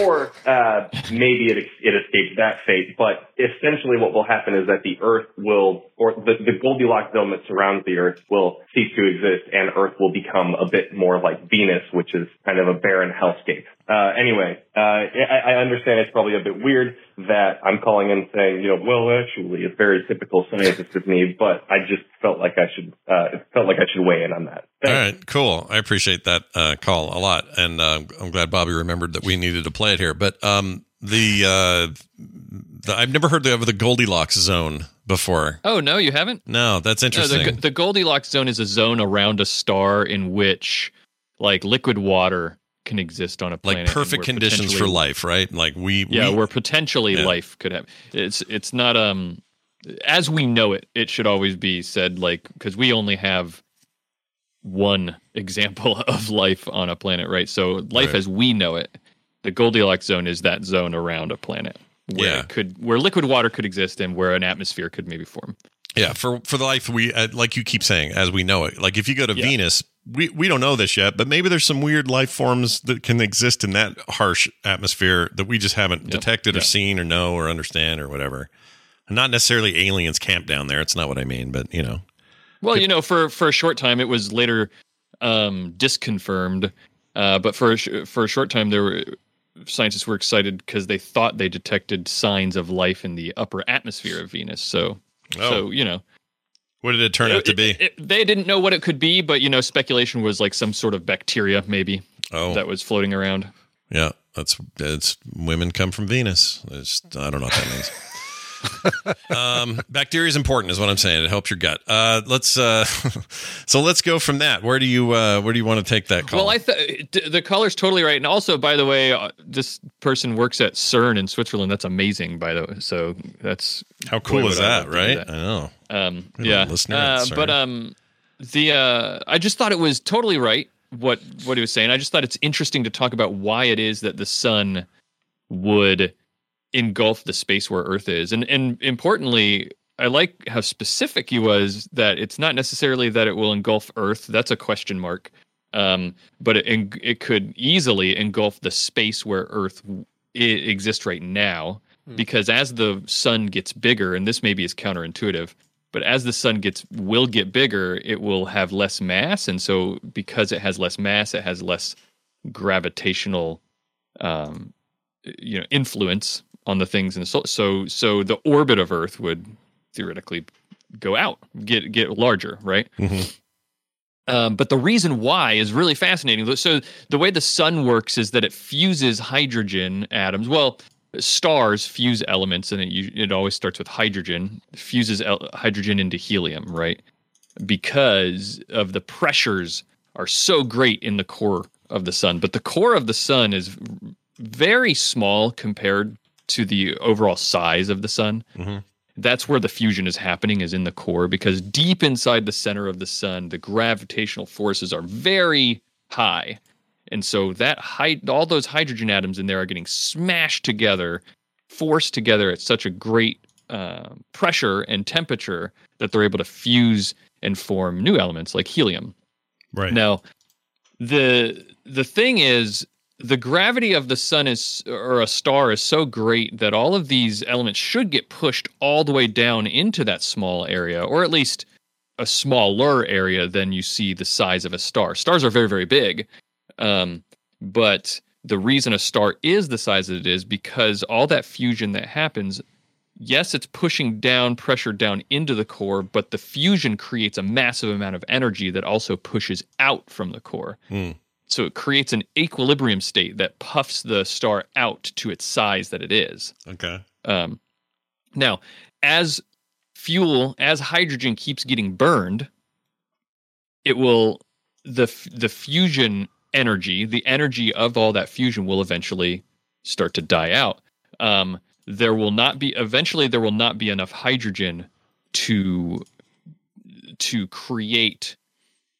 or uh, maybe it, it escapes that fate. But essentially what will happen is that the Earth will, or the, the Goldilocks zone that surrounds the Earth will cease to exist and Earth will become a bit more like Venus, which is kind of a barren hellscape. Uh, anyway, uh, I, I understand it's probably a bit weird that I'm calling in saying, you know, well, actually, it's very typical scientist of me, but I just felt like I should, uh, it felt like I should weigh in on that. All right, cool. I appreciate that uh, call a lot, and uh, I'm glad Bobby remembered that we needed to play it here. But um, the, uh, the I've never heard of the Goldilocks zone before. Oh no, you haven't. No, that's No, interesting. the, the Goldilocks zone is a zone around a star in which, like, liquid water can exist on a planet. like perfect conditions for life, right? Like we, Yeah, we, where potentially Yeah. life could have. It's it's not um as we know it. It should always be said like because we only have one example of life on a planet, right? So life Right. as we know it, the Goldilocks zone is that zone around a planet where Yeah. it could where liquid water could exist and where an atmosphere could maybe form. Yeah, for for the life we uh, like you keep saying as we know it. Like if you go to Yeah. Venus, we we don't know this yet, but maybe there's some weird life forms that can exist in that harsh atmosphere that we just haven't detected or seen or know or understand or whatever. Not necessarily aliens camp down there. It's not what I mean, but you know. Well, you know, for for a short time, it was later um, disconfirmed. Uh, but for a sh- for a short time, there were scientists were excited because they thought they detected signs of life in the upper atmosphere of Venus. So, Oh. so you know, What did it turn out to be? it- it- they didn't know what it could be, but you know, speculation was like some sort of bacteria, maybe Oh. that was floating around. Yeah, that's it's women come from Venus. It's, I don't know what that means. um, bacteria is important, is what I'm saying. It helps your gut. Uh, let's uh, so let's go from that. Where do you uh, where do you want to take that call? Well, I th- the caller's totally right, and also, by the way, uh, this person works at CERN in Switzerland. That's amazing, by the way. So that's how cool is that, love to do right? I know. Um, We have a yeah, listener uh, but um, the uh, I just thought it was totally right what what he was saying. I just thought it's interesting to talk about why it is that the sun would engulf the space where Earth is, and and importantly, I like how specific he was that it's not necessarily that it will engulf Earth. That's a question mark. Um, but it it could easily engulf the space where Earth exists right now, because as the sun gets bigger, and this maybe is counterintuitive, but as the sun gets will get bigger, it will have less mass, and so because it has less mass, it has less gravitational, um, you know, influence on the things in the solar. So so the orbit of Earth would theoretically go out, get get larger, right? Um, but the reason why is really fascinating. So the way the sun works is that it fuses hydrogen atoms. Well, stars fuse elements, and it it always starts with hydrogen. Fuses el- hydrogen into helium, right? Because of the pressures are so great in the core of the sun. But the core of the sun is very small compared to the overall size of the sun that's where the fusion is happening is in the core because deep inside the center of the sun the gravitational forces are very high. And so that high, all those hydrogen atoms in there are getting smashed together forced together at such a great uh, pressure and temperature that they're able to fuse and form new elements like helium. Right. now the the thing is the gravity of the sun is or a star is so great that all of these elements should get pushed all the way down into that small area or at least a smaller area than you see the size of a star stars are very very big um, but the reason a star is the size that it is because all that fusion that happens yes it's pushing down pressure down into the core but the fusion creates a massive amount of energy that also pushes out from the core Hmm. So it creates an equilibrium state that puffs the star out to its size that it is. Okay. Um, now, as fuel, as hydrogen keeps getting burned, it will the the fusion energy, the energy of all that fusion, will eventually start to die out. Um, there will not be eventually there will not be enough hydrogen to to create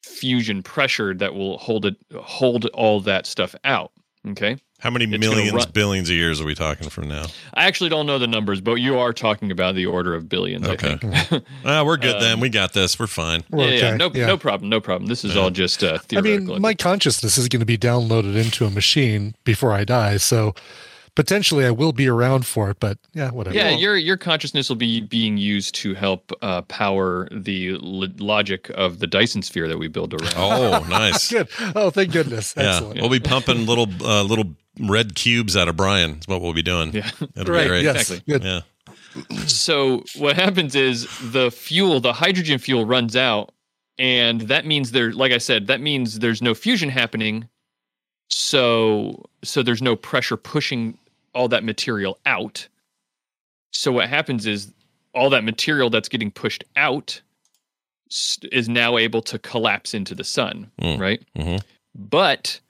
fusion pressure that will hold it hold all that stuff out. Okay. How many It's millions, billions of years are we talking from now? I actually don't know the numbers, but you are talking about the order of billions. Okay. I think. Ah, we're good Um, then. We got this. We're fine. We're yeah, yeah, no, yeah. no problem, no problem. This is Yeah. all just uh, I mean, my consciousness is going to be downloaded into a machine before I die, so potentially I will be around for it. But yeah, whatever. yeah, your your consciousness will be being used to help uh, power the lo- logic of the Dyson sphere that we build around. Oh, nice. good. Oh, thank goodness. Yeah, Excellent. we'll be pumping little uh, little red cubes out of Brian. Is what we'll be doing. Yeah. That'll Right, be great. yes, Exactly. good. Yeah. so what happens is the fuel, the hydrogen fuel, runs out, and that means there, like I said, that means there's no fusion happening. So so there's no pressure pushing all that material out. So what happens is all that material that's getting pushed out is now able to collapse into the sun, Mm. right? Mhm. But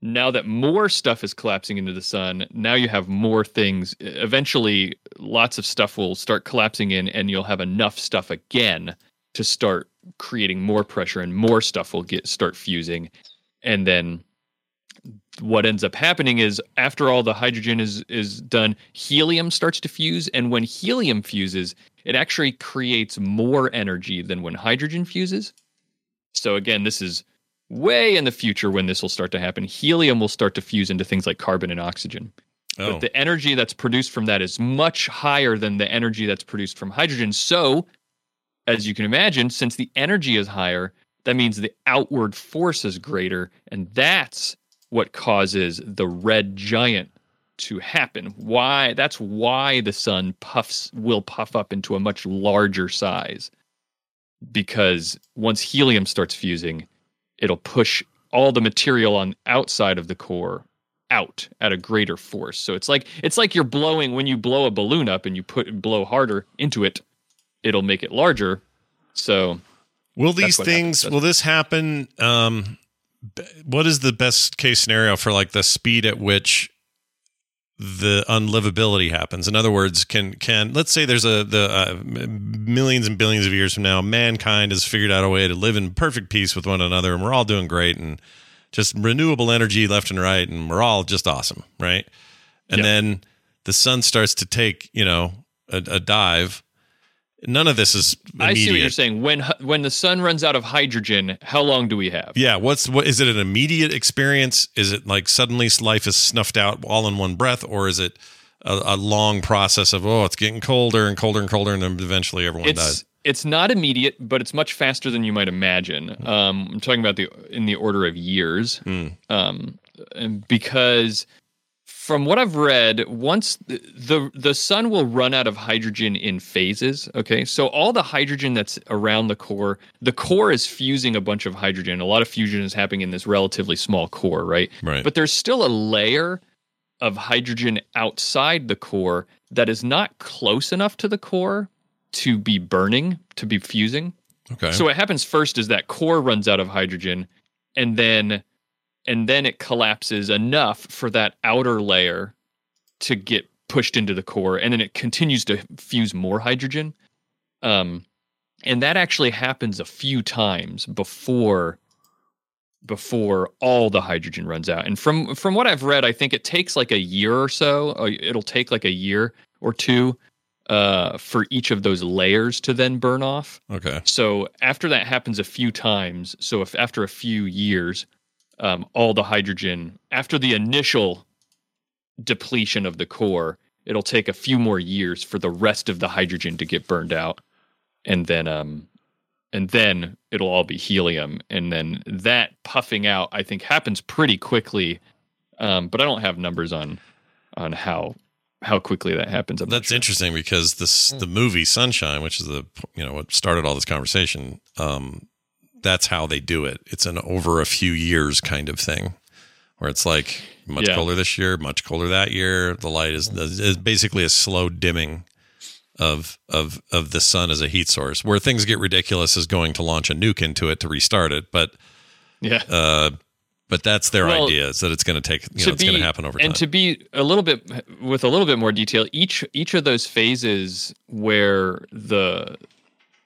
now that more stuff is collapsing into the sun, now you have more things. Eventually, lots of stuff will start collapsing in, and you'll have enough stuff again to start creating more pressure, and more stuff will get start fusing, and then what ends up happening is after all the hydrogen is is done helium starts to fuse. And when helium fuses it actually creates more energy than when hydrogen fuses. So again this is way in the future when this will start to happen. Helium will start to fuse into things like carbon and oxygen. Oh. but the energy that's produced from that is much higher than the energy that's produced from hydrogen. So as you can imagine since the energy is higher that means the outward force is greater. And that's what causes the red giant to happen why that's why the sun puffs will puff up into a much larger size because once helium starts fusing it'll push all the material on outside of the core out at a greater force. So it's like it's like you're blowing when you blow a balloon up and you put blow harder into it, it'll make it larger. So Will these things? happens. Will this happen? Um, what is the best case scenario for like the speed at which the unlivability happens? In other words, can can let's say there's a the uh, millions and billions of years from now, mankind has figured out a way to live in perfect peace with one another, and we're all doing great, and just renewable energy left and right, and we're all just awesome, right? And then the sun starts to take you know a, a dive. None of this is immediate. I see what you're saying. When when the sun runs out of hydrogen, how long do we have? Yeah, what's what is it an immediate experience? Is it like suddenly life is snuffed out all in one breath, or is it a, a long process of oh, it's getting colder and colder and colder, and then eventually everyone it's dies? it's not immediate, but it's much faster than you might imagine. Um, I'm talking about the in the order of years, um, and because from what I've read, once the, the the sun will run out of hydrogen in phases. Okay, so all the hydrogen that's around the core, the core is fusing a bunch of hydrogen. A lot of fusion is happening in this relatively small core, right? Right. But there's still a layer of hydrogen outside the core that is not close enough to the core to be burning, to be fusing. Okay. So what happens first is that core runs out of hydrogen and then and then it collapses enough for that outer layer to get pushed into the core and then it continues to fuse more hydrogen. Um and that actually happens a few times before before all the hydrogen runs out. And from from what I've read, I think it takes like a year or so. or It'll take like a year or two uh, for each of those layers to then burn off. Okay. So after that happens a few times, so if after a few years, um, all the hydrogen after the initial depletion of the core, it'll take a few more years for the rest of the hydrogen to get burned out, and then um, and then it'll all be helium, and then that puffing out, I think, happens pretty quickly. Um, but I don't have numbers on on how how quickly that happens. I'm not That's interesting because this the movie Sunshine, which is the you know what started all this conversation. Um, that's how they do it. It's an over a few years kind of thing, where it's like much Yeah. colder this year, much colder that year. The light is, is basically a slow dimming of of of the sun as a heat source. Where things get ridiculous is going to launch a nuke into it to restart it, but Yeah. uh, but that's their Well, idea is that it's going to take you know it's going to happen over time. And to be a little bit with a little bit more detail, each each of those phases where the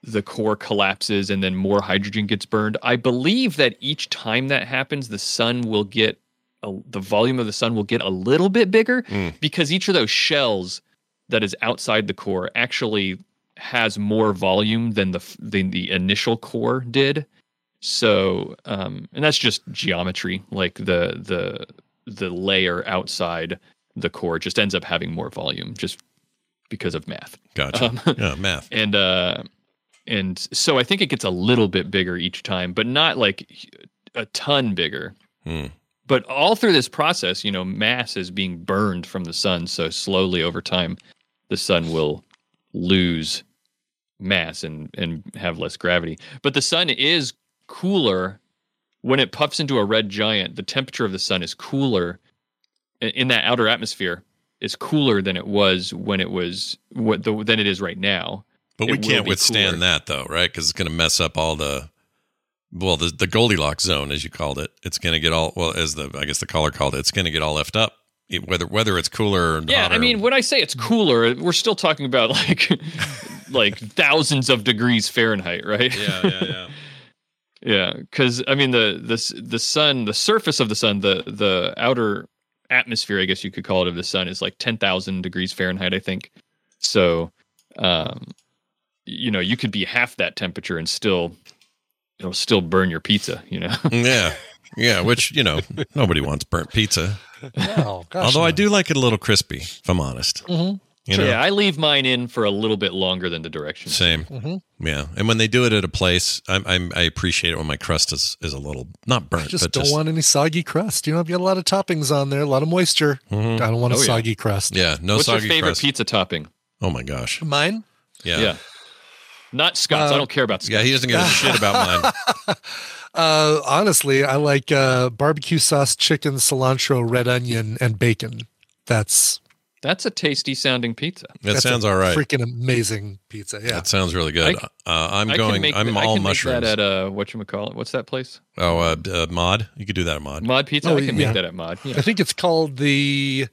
the core collapses and then more hydrogen gets burned, I believe that each time that happens, the sun will get a, the volume of the sun will get a little bit bigger Mm. because each of those shells that is outside the core actually has more volume than the than the initial core did. So, um, and that's just geometry. Like the the the layer outside the core just ends up having more volume just because of math. Gotcha. Um, yeah, math. And uh, and so I think it gets a little bit bigger each time, but not like a ton bigger. Hmm. But all through this process, you know, mass is being burned from the sun. So slowly over time, the sun will lose mass and and have less gravity. But the sun is cooler when it puffs into a red giant. The temperature of the sun is cooler in- in that outer atmosphere is cooler than it was when it was what the, than it is right now. But we can't withstand cooler. that though, right? Because it's going to mess up all the well, the the Goldilocks zone, as you called it. It's going to get all well, as the I guess the caller called it. It's going to get all left up, It- whether whether it's cooler or Yeah, hotter. I mean, when I say it's cooler, we're still talking about like like thousands of degrees Fahrenheit, right? Yeah, yeah, yeah. yeah, because I mean the the the sun, the surface of the sun, the the outer atmosphere, I guess you could call it, of the sun is like ten thousand degrees Fahrenheit, I think. So, um, you know, you could be half that temperature and still it'll still burn your pizza. You know. yeah, yeah. Which you know, nobody wants burnt pizza. Oh, gosh, Although I do like it a little crispy, if I'm honest. Mhm. You know, yeah, I leave mine in for a little bit longer than the directions. same. Mhm. Yeah, and when they do it at a place, I'm, I'm I appreciate it when my crust is is a little not burnt, I just but don't just want any soggy crust. You know, I've got a lot of toppings on there, a lot of moisture. Mhm. I don't want a Oh, yeah. soggy crust. yeah, no What's your favorite crust. pizza topping? Oh my gosh, Mine? yeah. Yeah. Not Scott's. I don't care about Scott's. Yeah, he doesn't give a shit about mine. Uh, honestly, I like uh, barbecue sauce, chicken, cilantro, red onion, and bacon. That's That's a tasty sounding pizza. That that's sounds a all right. Freaking amazing pizza. Yeah. That sounds really good. I- uh, I'm I can going. make I'm that- I all can make mushrooms. that at uh, what you call it? What's that place? oh, uh, uh, mod. You could do that at mod. Mod Pizza. Oh, I can yeah. make that at Mod. Yeah. I think it's called the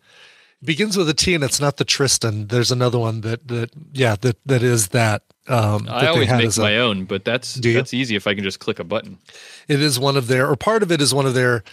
begins with a T and it's not the Tristan. There's another one that that yeah that that is that. Um, I always make as a- my own, but that's that's easy if I can just click a button. It is one of their or part of it is one of their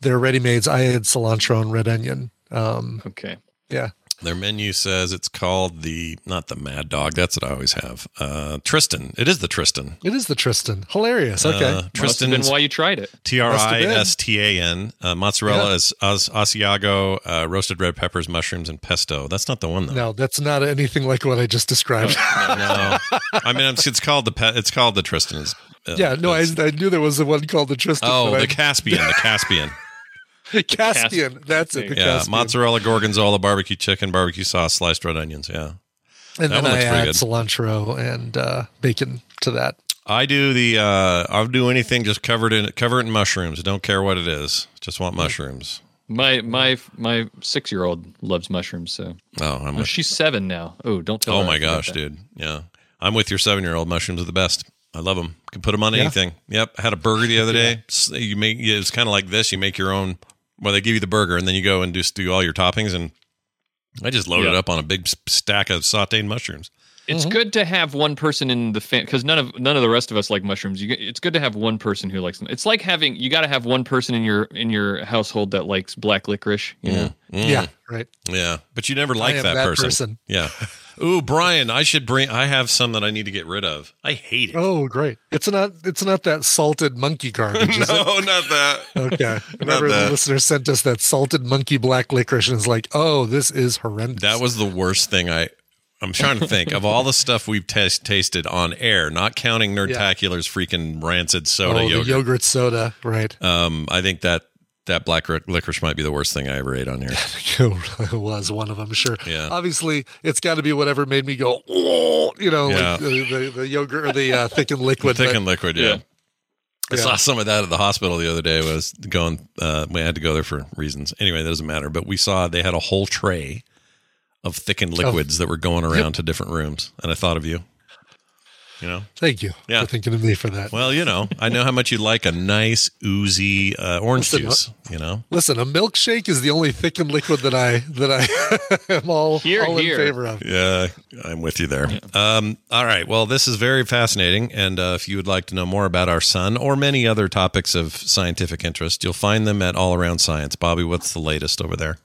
their ready mades. I had cilantro and red onion. Um, Okay. yeah. Their menu says it's called the not the Mad Dog. That's what I always have. Uh, Tristan. It is the Tristan. It is the Tristan. Hilarious. Okay. Uh, Tristan. been why you tried it. T R Must have I been. S T A N. Uh, mozzarella Yeah. is As- Asiago, uh, roasted red peppers, mushrooms, and pesto. That's not the one though. no, that's not anything like what I just described. No, I mean it's, it's called the pe- it's called the Tristan. It's, uh, yeah, no, I, I knew there was the one called the Tristan. oh, the I- Caspian. The Caspian. Caspian. That's it. The yeah, Caspian. mozzarella, gorgonzola, barbecue chicken, barbecue sauce, sliced red onions. Yeah, And that then I add good. cilantro and uh, bacon to that. I do the. Uh, I'll do anything just covered in cover it in mushrooms. Don't care what it is. Just want mushrooms. My my my six year old loves mushrooms. So Oh, I'm oh, with, she's seven now. Oh, don't tell. oh her my gosh, that. dude. Yeah, I'm with your seven year old. Mushrooms are the best. I love them. Can put them on Yeah. anything. Yep. I had a burger the other day. S- You make it's kind of like this. You make your own. Well, they give you the burger and then you go and just do all your toppings and. I just loaded Yeah. up on a big stack of sautéed mushrooms. It's good to have one person in the fan because none of none of the rest of us like mushrooms. You, it's good to have one person who likes them. It's like having you got to have one person in your in your household that likes black licorice. You know, Mm. Yeah, right. Yeah, but you never like that, that person. person. Yeah. Ooh, Brian, I should bring. I have some that I need to get rid of. I hate it. Oh, great! It's not. It's not that salted monkey garbage, no, not that. Okay. Remember, the listener sent us that salted monkey black licorice, and is like, "Oh, this is horrendous." That was the worst thing. I. I'm trying to think of all the stuff we've tas tasted on air, not counting Nerdtacular's freaking rancid soda oh, yogurt. yogurt soda, right? Um, I think that that black ric- licorice might be the worst thing I ever ate on here. it was one of them, sure. Yeah. Obviously, it's got to be whatever made me go, oh, you know, Yeah. like the, the, the yogurt or the uh, thickened liquid. Thick but- liquid, yeah. Yeah. I Yeah. saw some of that at the hospital the other day. Was going, uh, we had to go there for reasons. Anyway, that doesn't matter. But we saw they had a whole tray of thickened liquids that were going around to different rooms, and I thought of you. You know, Thank you Yeah. for thinking of me for that. well, you know, I know how much you like a nice oozy uh, orange Listen, juice. You know, Listen, a milkshake is the only thickened liquid that I that I am all, Here, all here. in favor of. Yeah, I'm with you there. Um, all right. Well, this is very fascinating. And uh, if you would like to know more about our sun or many other topics of scientific interest, you'll find them at All Around Science. Bobby, what's the latest over there?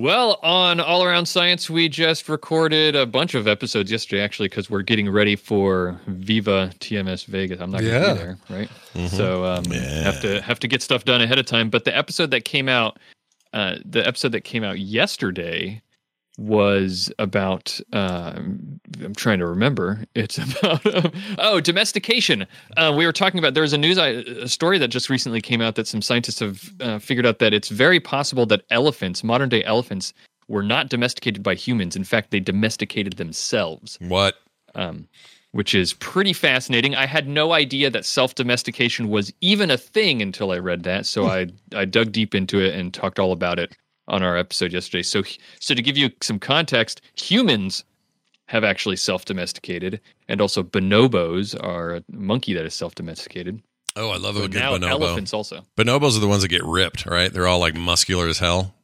Well, on All Around Science, we just recorded a bunch of episodes yesterday, actually, because we're getting ready for Viva TMS Vegas. I'm not going to Yeah. be there, right? So um, have to have to get stuff done ahead of time. But the episode that came out, uh, the episode that came out yesterday was about. Uh, I'm trying to remember. It's about oh domestication. Uh, we were talking about. there's a news a story that just recently came out that some scientists have uh, figured out that it's very possible that elephants, modern day elephants, were not domesticated by humans. In fact, they domesticated themselves What? um, which is pretty fascinating. I had no idea that self domestication was even a thing until I read that. So I I dug deep into it and talked all about it on our episode yesterday. So so to give you some context, humans have actually self domesticated, and also bonobos are a monkey that is self domesticated. Oh, I love a But good now bonobo. elephants also. Bonobos are the ones that get ripped, right? They're all like muscular as hell.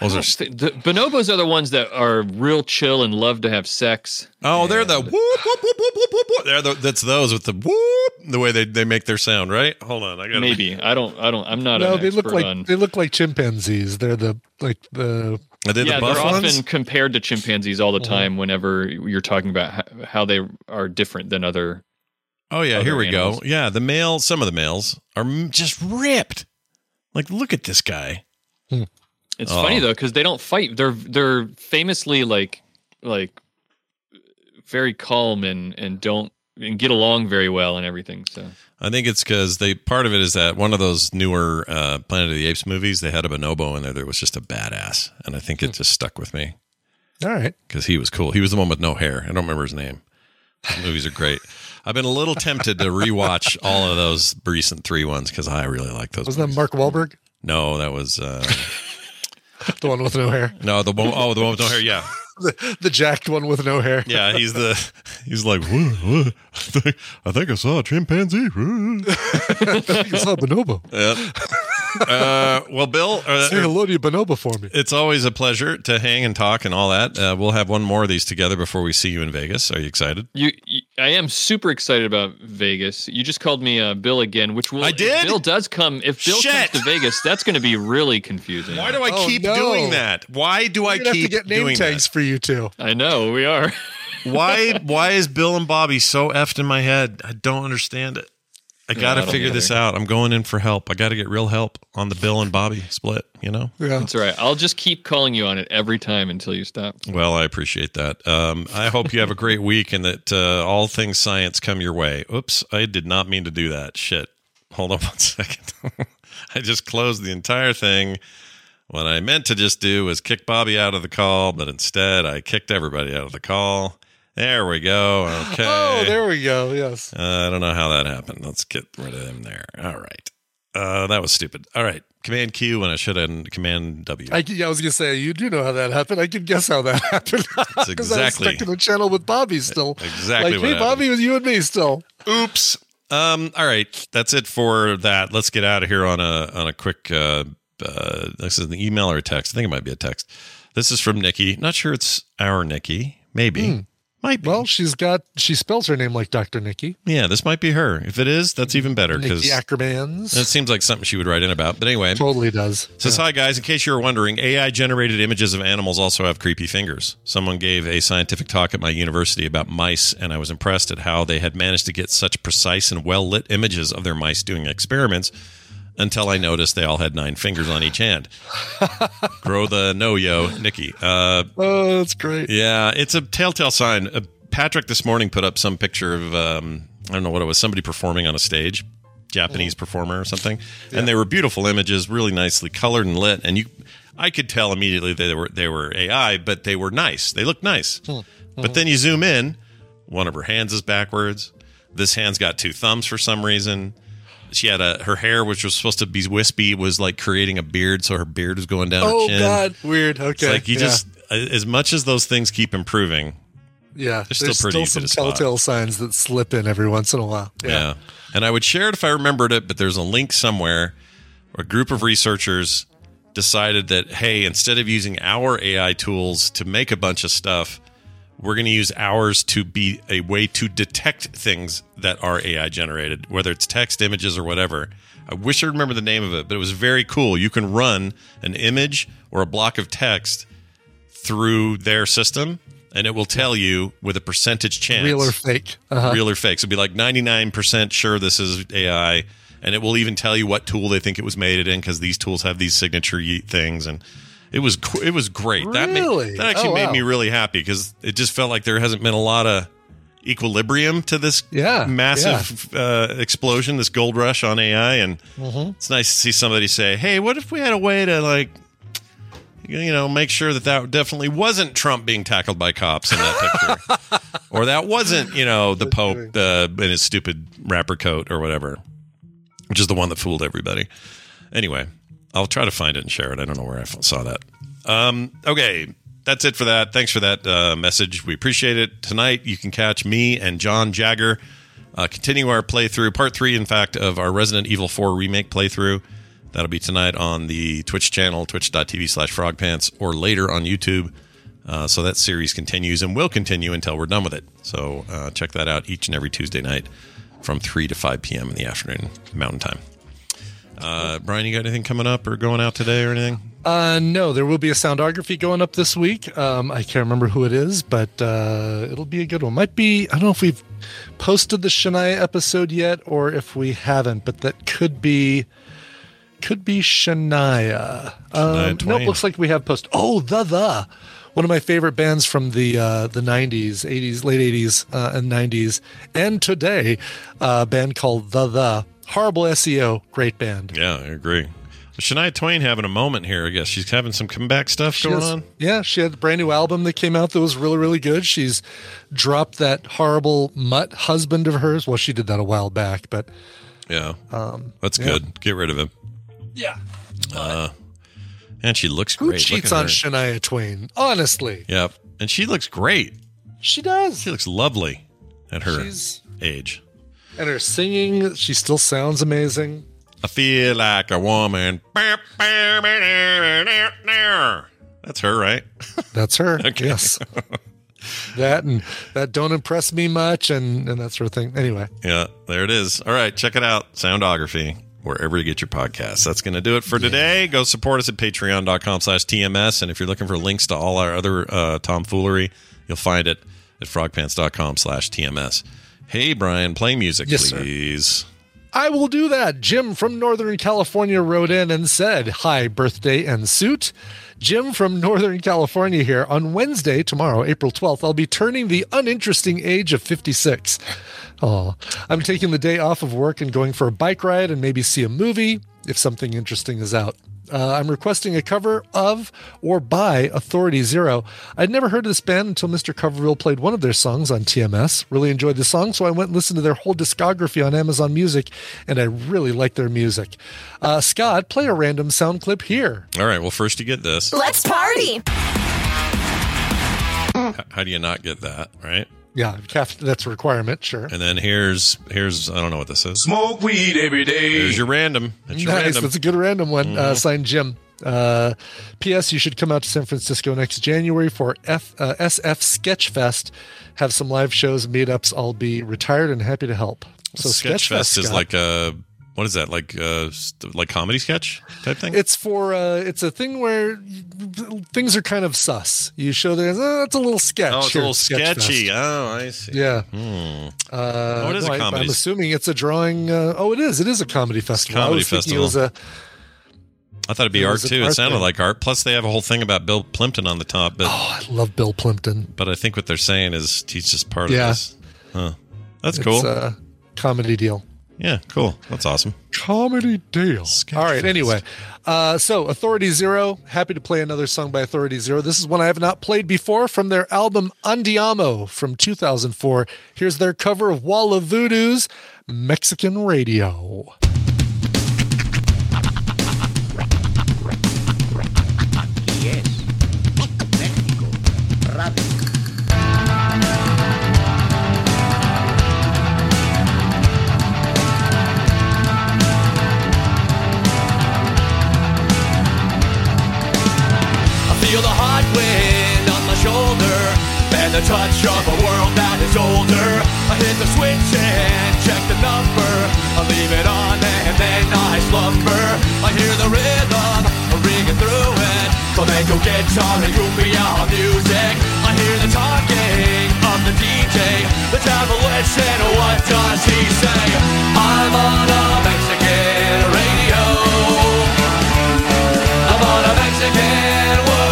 Those are. don't the bonobos are the ones that are real chill and love to have sex. Oh, they're the whoop whoop whoop whoop whoop whoop. whoop. They're the, that's those with the whoop. The way they, they make their sound, right? Hold on, I got Maybe I don't. I don't. I'm not. No, an they look like on- they look like chimpanzees. They're the like the Are they yeah, the buff they're ones? often compared to chimpanzees all the Mhm. time. Whenever you're talking about how, how they are different than other. Oh yeah, here we animals. go. Yeah, the male, some of the males are just ripped. Like, look at this guy. It's Oh. funny though because they don't fight. They're they're famously like like very calm and and don't and get along very well and everything. So I think it's because they part of it is that one of those newer uh, Planet of the Apes movies, they had a bonobo in there that was just a badass, and I think it just stuck with me all right. because he was cool. He was the one with no hair. I don't remember his name, Those movies are great. I've been a little tempted to rewatch all of those recent three ones because I really like those. Wasn't that Mark Wahlberg? No, that was uh, The one with no hair. no the one oh the one with no hair. Yeah, The, the jacked one with no hair. yeah. He's the he's like what, what? I think I think I saw a chimpanzee. I think I saw a Bonobo. Yeah. Uh, well, Bill, uh, Say hello to your Bonobo for me. it's always a pleasure to hang and talk and all that. Uh, we'll have one more of these together before we see you in Vegas. Are you excited? You, you, I am super excited about Vegas. You just called me uh, Bill again, which will. I did? If Bill does come. If Bill Shit. comes to Vegas, that's going to be really confusing. Why do I Oh, keep no. doing that? Why do I We're gonna have to keep get name doing tags for you two. I know we are. Why why is Bill and Bobby so effed in my head? I don't understand it. I got to don't figure this out. I'm going in for help. I got to get real help on the Bill and Bobby split, you know? Yeah. That's right. I'll just keep calling you on it every time until you stop. Well, I appreciate that. Um, I hope you have a great week and that uh, all things science come your way. Oops, I did not mean to do that. Shit. Hold on one second. I just closed the entire thing. What I meant to just do was kick Bobby out of the call, but instead I kicked everybody out of the call. There we go. Okay. Oh, there we go. Yes. Uh, I don't know how that happened. Let's get rid of him there. All right. Uh, that was stupid. All right. Command Q when I should have Command W. I, yeah, I was gonna say you do know how that happened. I can guess how that happened because I was exactly- stuck in the channel with Bobby still. Exactly Like, what hey, Bobby, with you and me still. Oops. Um, all right, that's it for that. Let's get out of here on a on a quick. Uh, uh, this is an email or a text. I think it might be a text. This is from Nikki. Not sure it's our Nikki. Maybe. Hmm. Might be. Well, she's got she spells her name like Dr. Nikki. Yeah, this might be her. If it is, that's even better because Ackermans. it seems like something she would write in about. But anyway, Totally does. Says, hi guys, in case you were wondering, AI generated images of animals also have creepy fingers. Someone gave a scientific talk at my university about mice, and I was impressed at how they had managed to get such precise and well lit images of their mice doing experiments until I noticed they all had nine fingers on each hand. Grow the no yo, Nikki. Uh, Oh, that's great. yeah, it's a telltale sign. Uh, Patrick this morning put up some picture of um, I don't know what it was, somebody performing on a stage, Japanese performer or something, and they were beautiful images, really nicely colored and lit, and you, I could tell immediately they were they were AI, but they were nice. They looked nice. But then you zoom in, one of her hands is backwards. This hand's got two thumbs for some reason. She had a her hair, which was supposed to be wispy, was like creating a beard, so her beard was going down Oh her chin. God, weird. Okay, It's like you yeah. just uh, as much as those things keep improving. yeah. they're still There's pretty still some telltale signs that slip in every once in a while. Yeah. And I would share it if I remembered it, but there's a link somewhere where a group of researchers decided that hey, instead of using our AI tools to make a bunch of stuff, we're going to use ours to be a way to detect things that are AI generated, whether it's text, images, or whatever. I wish I remember the name of it, but it was very cool. You can run an image or a block of text through their system, and it will tell you with a percentage chance Real or fake. Uh-huh. real or fake. So it'd be like 99% sure this is AI. And it will even tell you what tool they think it was made it in because these tools have these signature things. And it was it was great. That, Really? made, that actually Oh, made wow. me really happy because it just felt like there hasn't been a lot of equilibrium to this Yeah, massive Uh, explosion, this gold rush on AI. And Mhm. it's nice to see somebody say, hey, what if we had a way to like you know, make sure that that definitely wasn't Trump being tackled by cops in that picture, or that wasn't, you know, the Pope uh, in his stupid rapper coat or whatever, which is the one that fooled everybody. Anyway, I'll try to find it and share it. I don't know where I saw that. Um, okay, that's it for that. Thanks for that uh, message. We appreciate it. Tonight, you can catch me and John Jagger uh, continue our playthrough, part three, in fact, of our Resident Evil 4 remake playthrough. That'll be tonight on the Twitch channel, twitch.tv slash frogpants, or later on YouTube. Uh, so that series continues and will continue until we're done with it. So uh, check that out each and every Tuesday night from 3 to 5 p.m. in the afternoon, Mountain Time. Uh, Brian, you got anything coming up or going out today or anything? Uh, no, there will be a soundography going up this week. Um, I can't remember who it is, but uh, it'll be a good one. Might be, I don't know if we've posted the Shania episode yet or if we haven't, but that could be, could be Shania. Um, no, it looks like we have posted. Oh, the, the. One of my favorite bands from the uh, the 90s, 80s, late 80s, uh, and 90s, and today, uh, a band called The The. Horrible SEO, great band. Yeah, I agree. Shania Twain having a moment here. I guess she's having some comeback stuff She going has- on. Yeah, she had a brand new album that came out that was really, really good. She's dropped that horrible mutt husband of hers. Well, she did that a while back, but Yeah, um, that's yeah. good. Get rid of him. Yeah. Uh, and she looks Who great. Look cheats at on her. Shania Twain? Honestly, Yep, and she looks great. she does. She looks lovely at her She's- age. And her singing, she still sounds amazing. I feel like a woman. That's her, right? That's her. Okay. Yes. that and that don't impress me much, and and that sort of thing. Anyway, Yeah, there it is. All right, check it out. Soundography, wherever you get your podcasts. That's going to do it for today. Go support us at patreon.com slash TMS. And if you're looking for links to all our other uh, tomfoolery, you'll find it at frogpants.com slash TMS. Hey, Brian, play music, Yes, sir. please. I will do that. Jim from Northern California wrote in and said, Hi, birthday and suit. Jim from Northern California here. On Wednesday, tomorrow, April 12th, I'll be turning the uninteresting age of 56. Oh, I'm taking the day off of work and going for a bike ride and maybe see a movie if something interesting is out. Uh, I'm requesting a cover of or by Authority Zero. I'd never heard of this band until Mr. Coverville played one of their songs on TMS. Really enjoyed the song, so I went and listened to their whole discography on Amazon Music, and I really like their music. Uh, Scott, play a random sound clip here. All right, well, first you get this. Let's party. H- How do you not get that, right? Yeah, that's a requirement, sure. And then here's, here's I don't know what this is. Smoke weed every day. Here's your random. That's your nice. random. That's a good random one. Uh, Mhm. signed Jim. Uh, P.S. You should come out to San Francisco next January for F, uh, SF Sketchfest. Have some live shows, meetups. I'll be retired and happy to help. So Sketchfest is Scott. like a what is that like uh like comedy sketch type thing? It's for uh, it's a thing where things are kind of sus. You show there's oh, it's a little sketch. oh, it's a little sketchy. Oh, I see. Yeah. Hmm. Uh, Oh, it is a no, I- comedy- I'm assuming it's a drawing. Uh, oh, it is. It is a comedy festival. I comedy was thinking It was a, I thought it'd be It art too. It sounded thing. like art. Plus, they have a whole thing about Bill Plympton on the top. But oh, I love Bill Plympton. but I think what they're saying is he's just part Yeah. of this. Huh. That's It's cool. a comedy deal. Yeah, cool. That's awesome. Comedy deal. All right. Anyway, uh, so Authority Zero. Happy to play another song by Authority Zero. This is one I have not played before from their album Andiamo from 2004. Here's their cover of Wall of Voodoo's Mexican Radio. Feel the hot wind on my shoulder and the touch of a world that is older. I hit the switch and check the number. I leave it on and then I slumber. I hear the rhythm ringing through it. Flamenco guitar and cumbia music. I hear the talking of the DJ. Let's have a listen. What does he say? I'm on a Mexican radio. I'm on a Mexican whoa,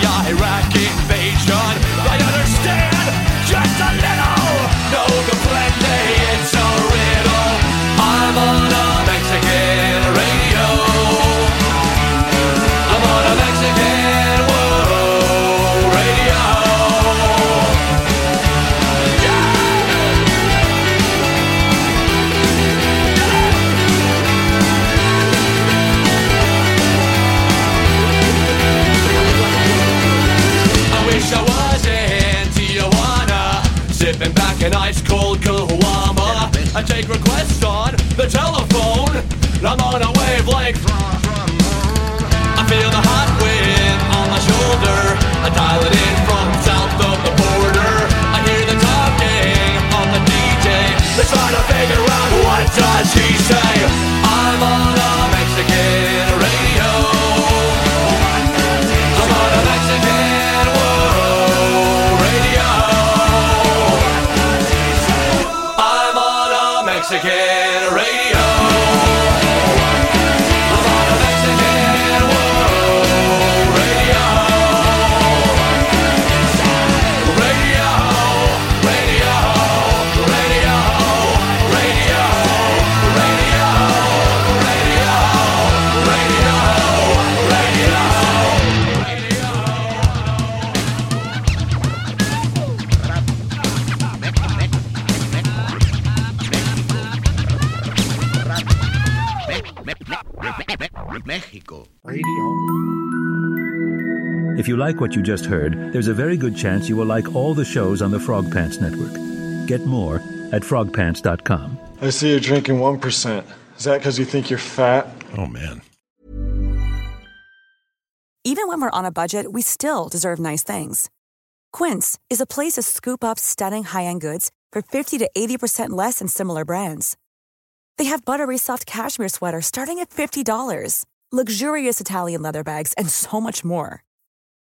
talk about does like what you just heard, there's a very good chance you will like all the shows on the Frog Pants Network. Get more at frogpants.com. I see you're drinking 1%. Is that because you think you're fat? Oh, man. Even when we're on a budget, we still deserve nice things. Quince is a place to scoop up stunning high end goods for 50 to 80% less than similar brands. They have buttery soft cashmere sweaters starting at $50, luxurious Italian leather bags, and so much more.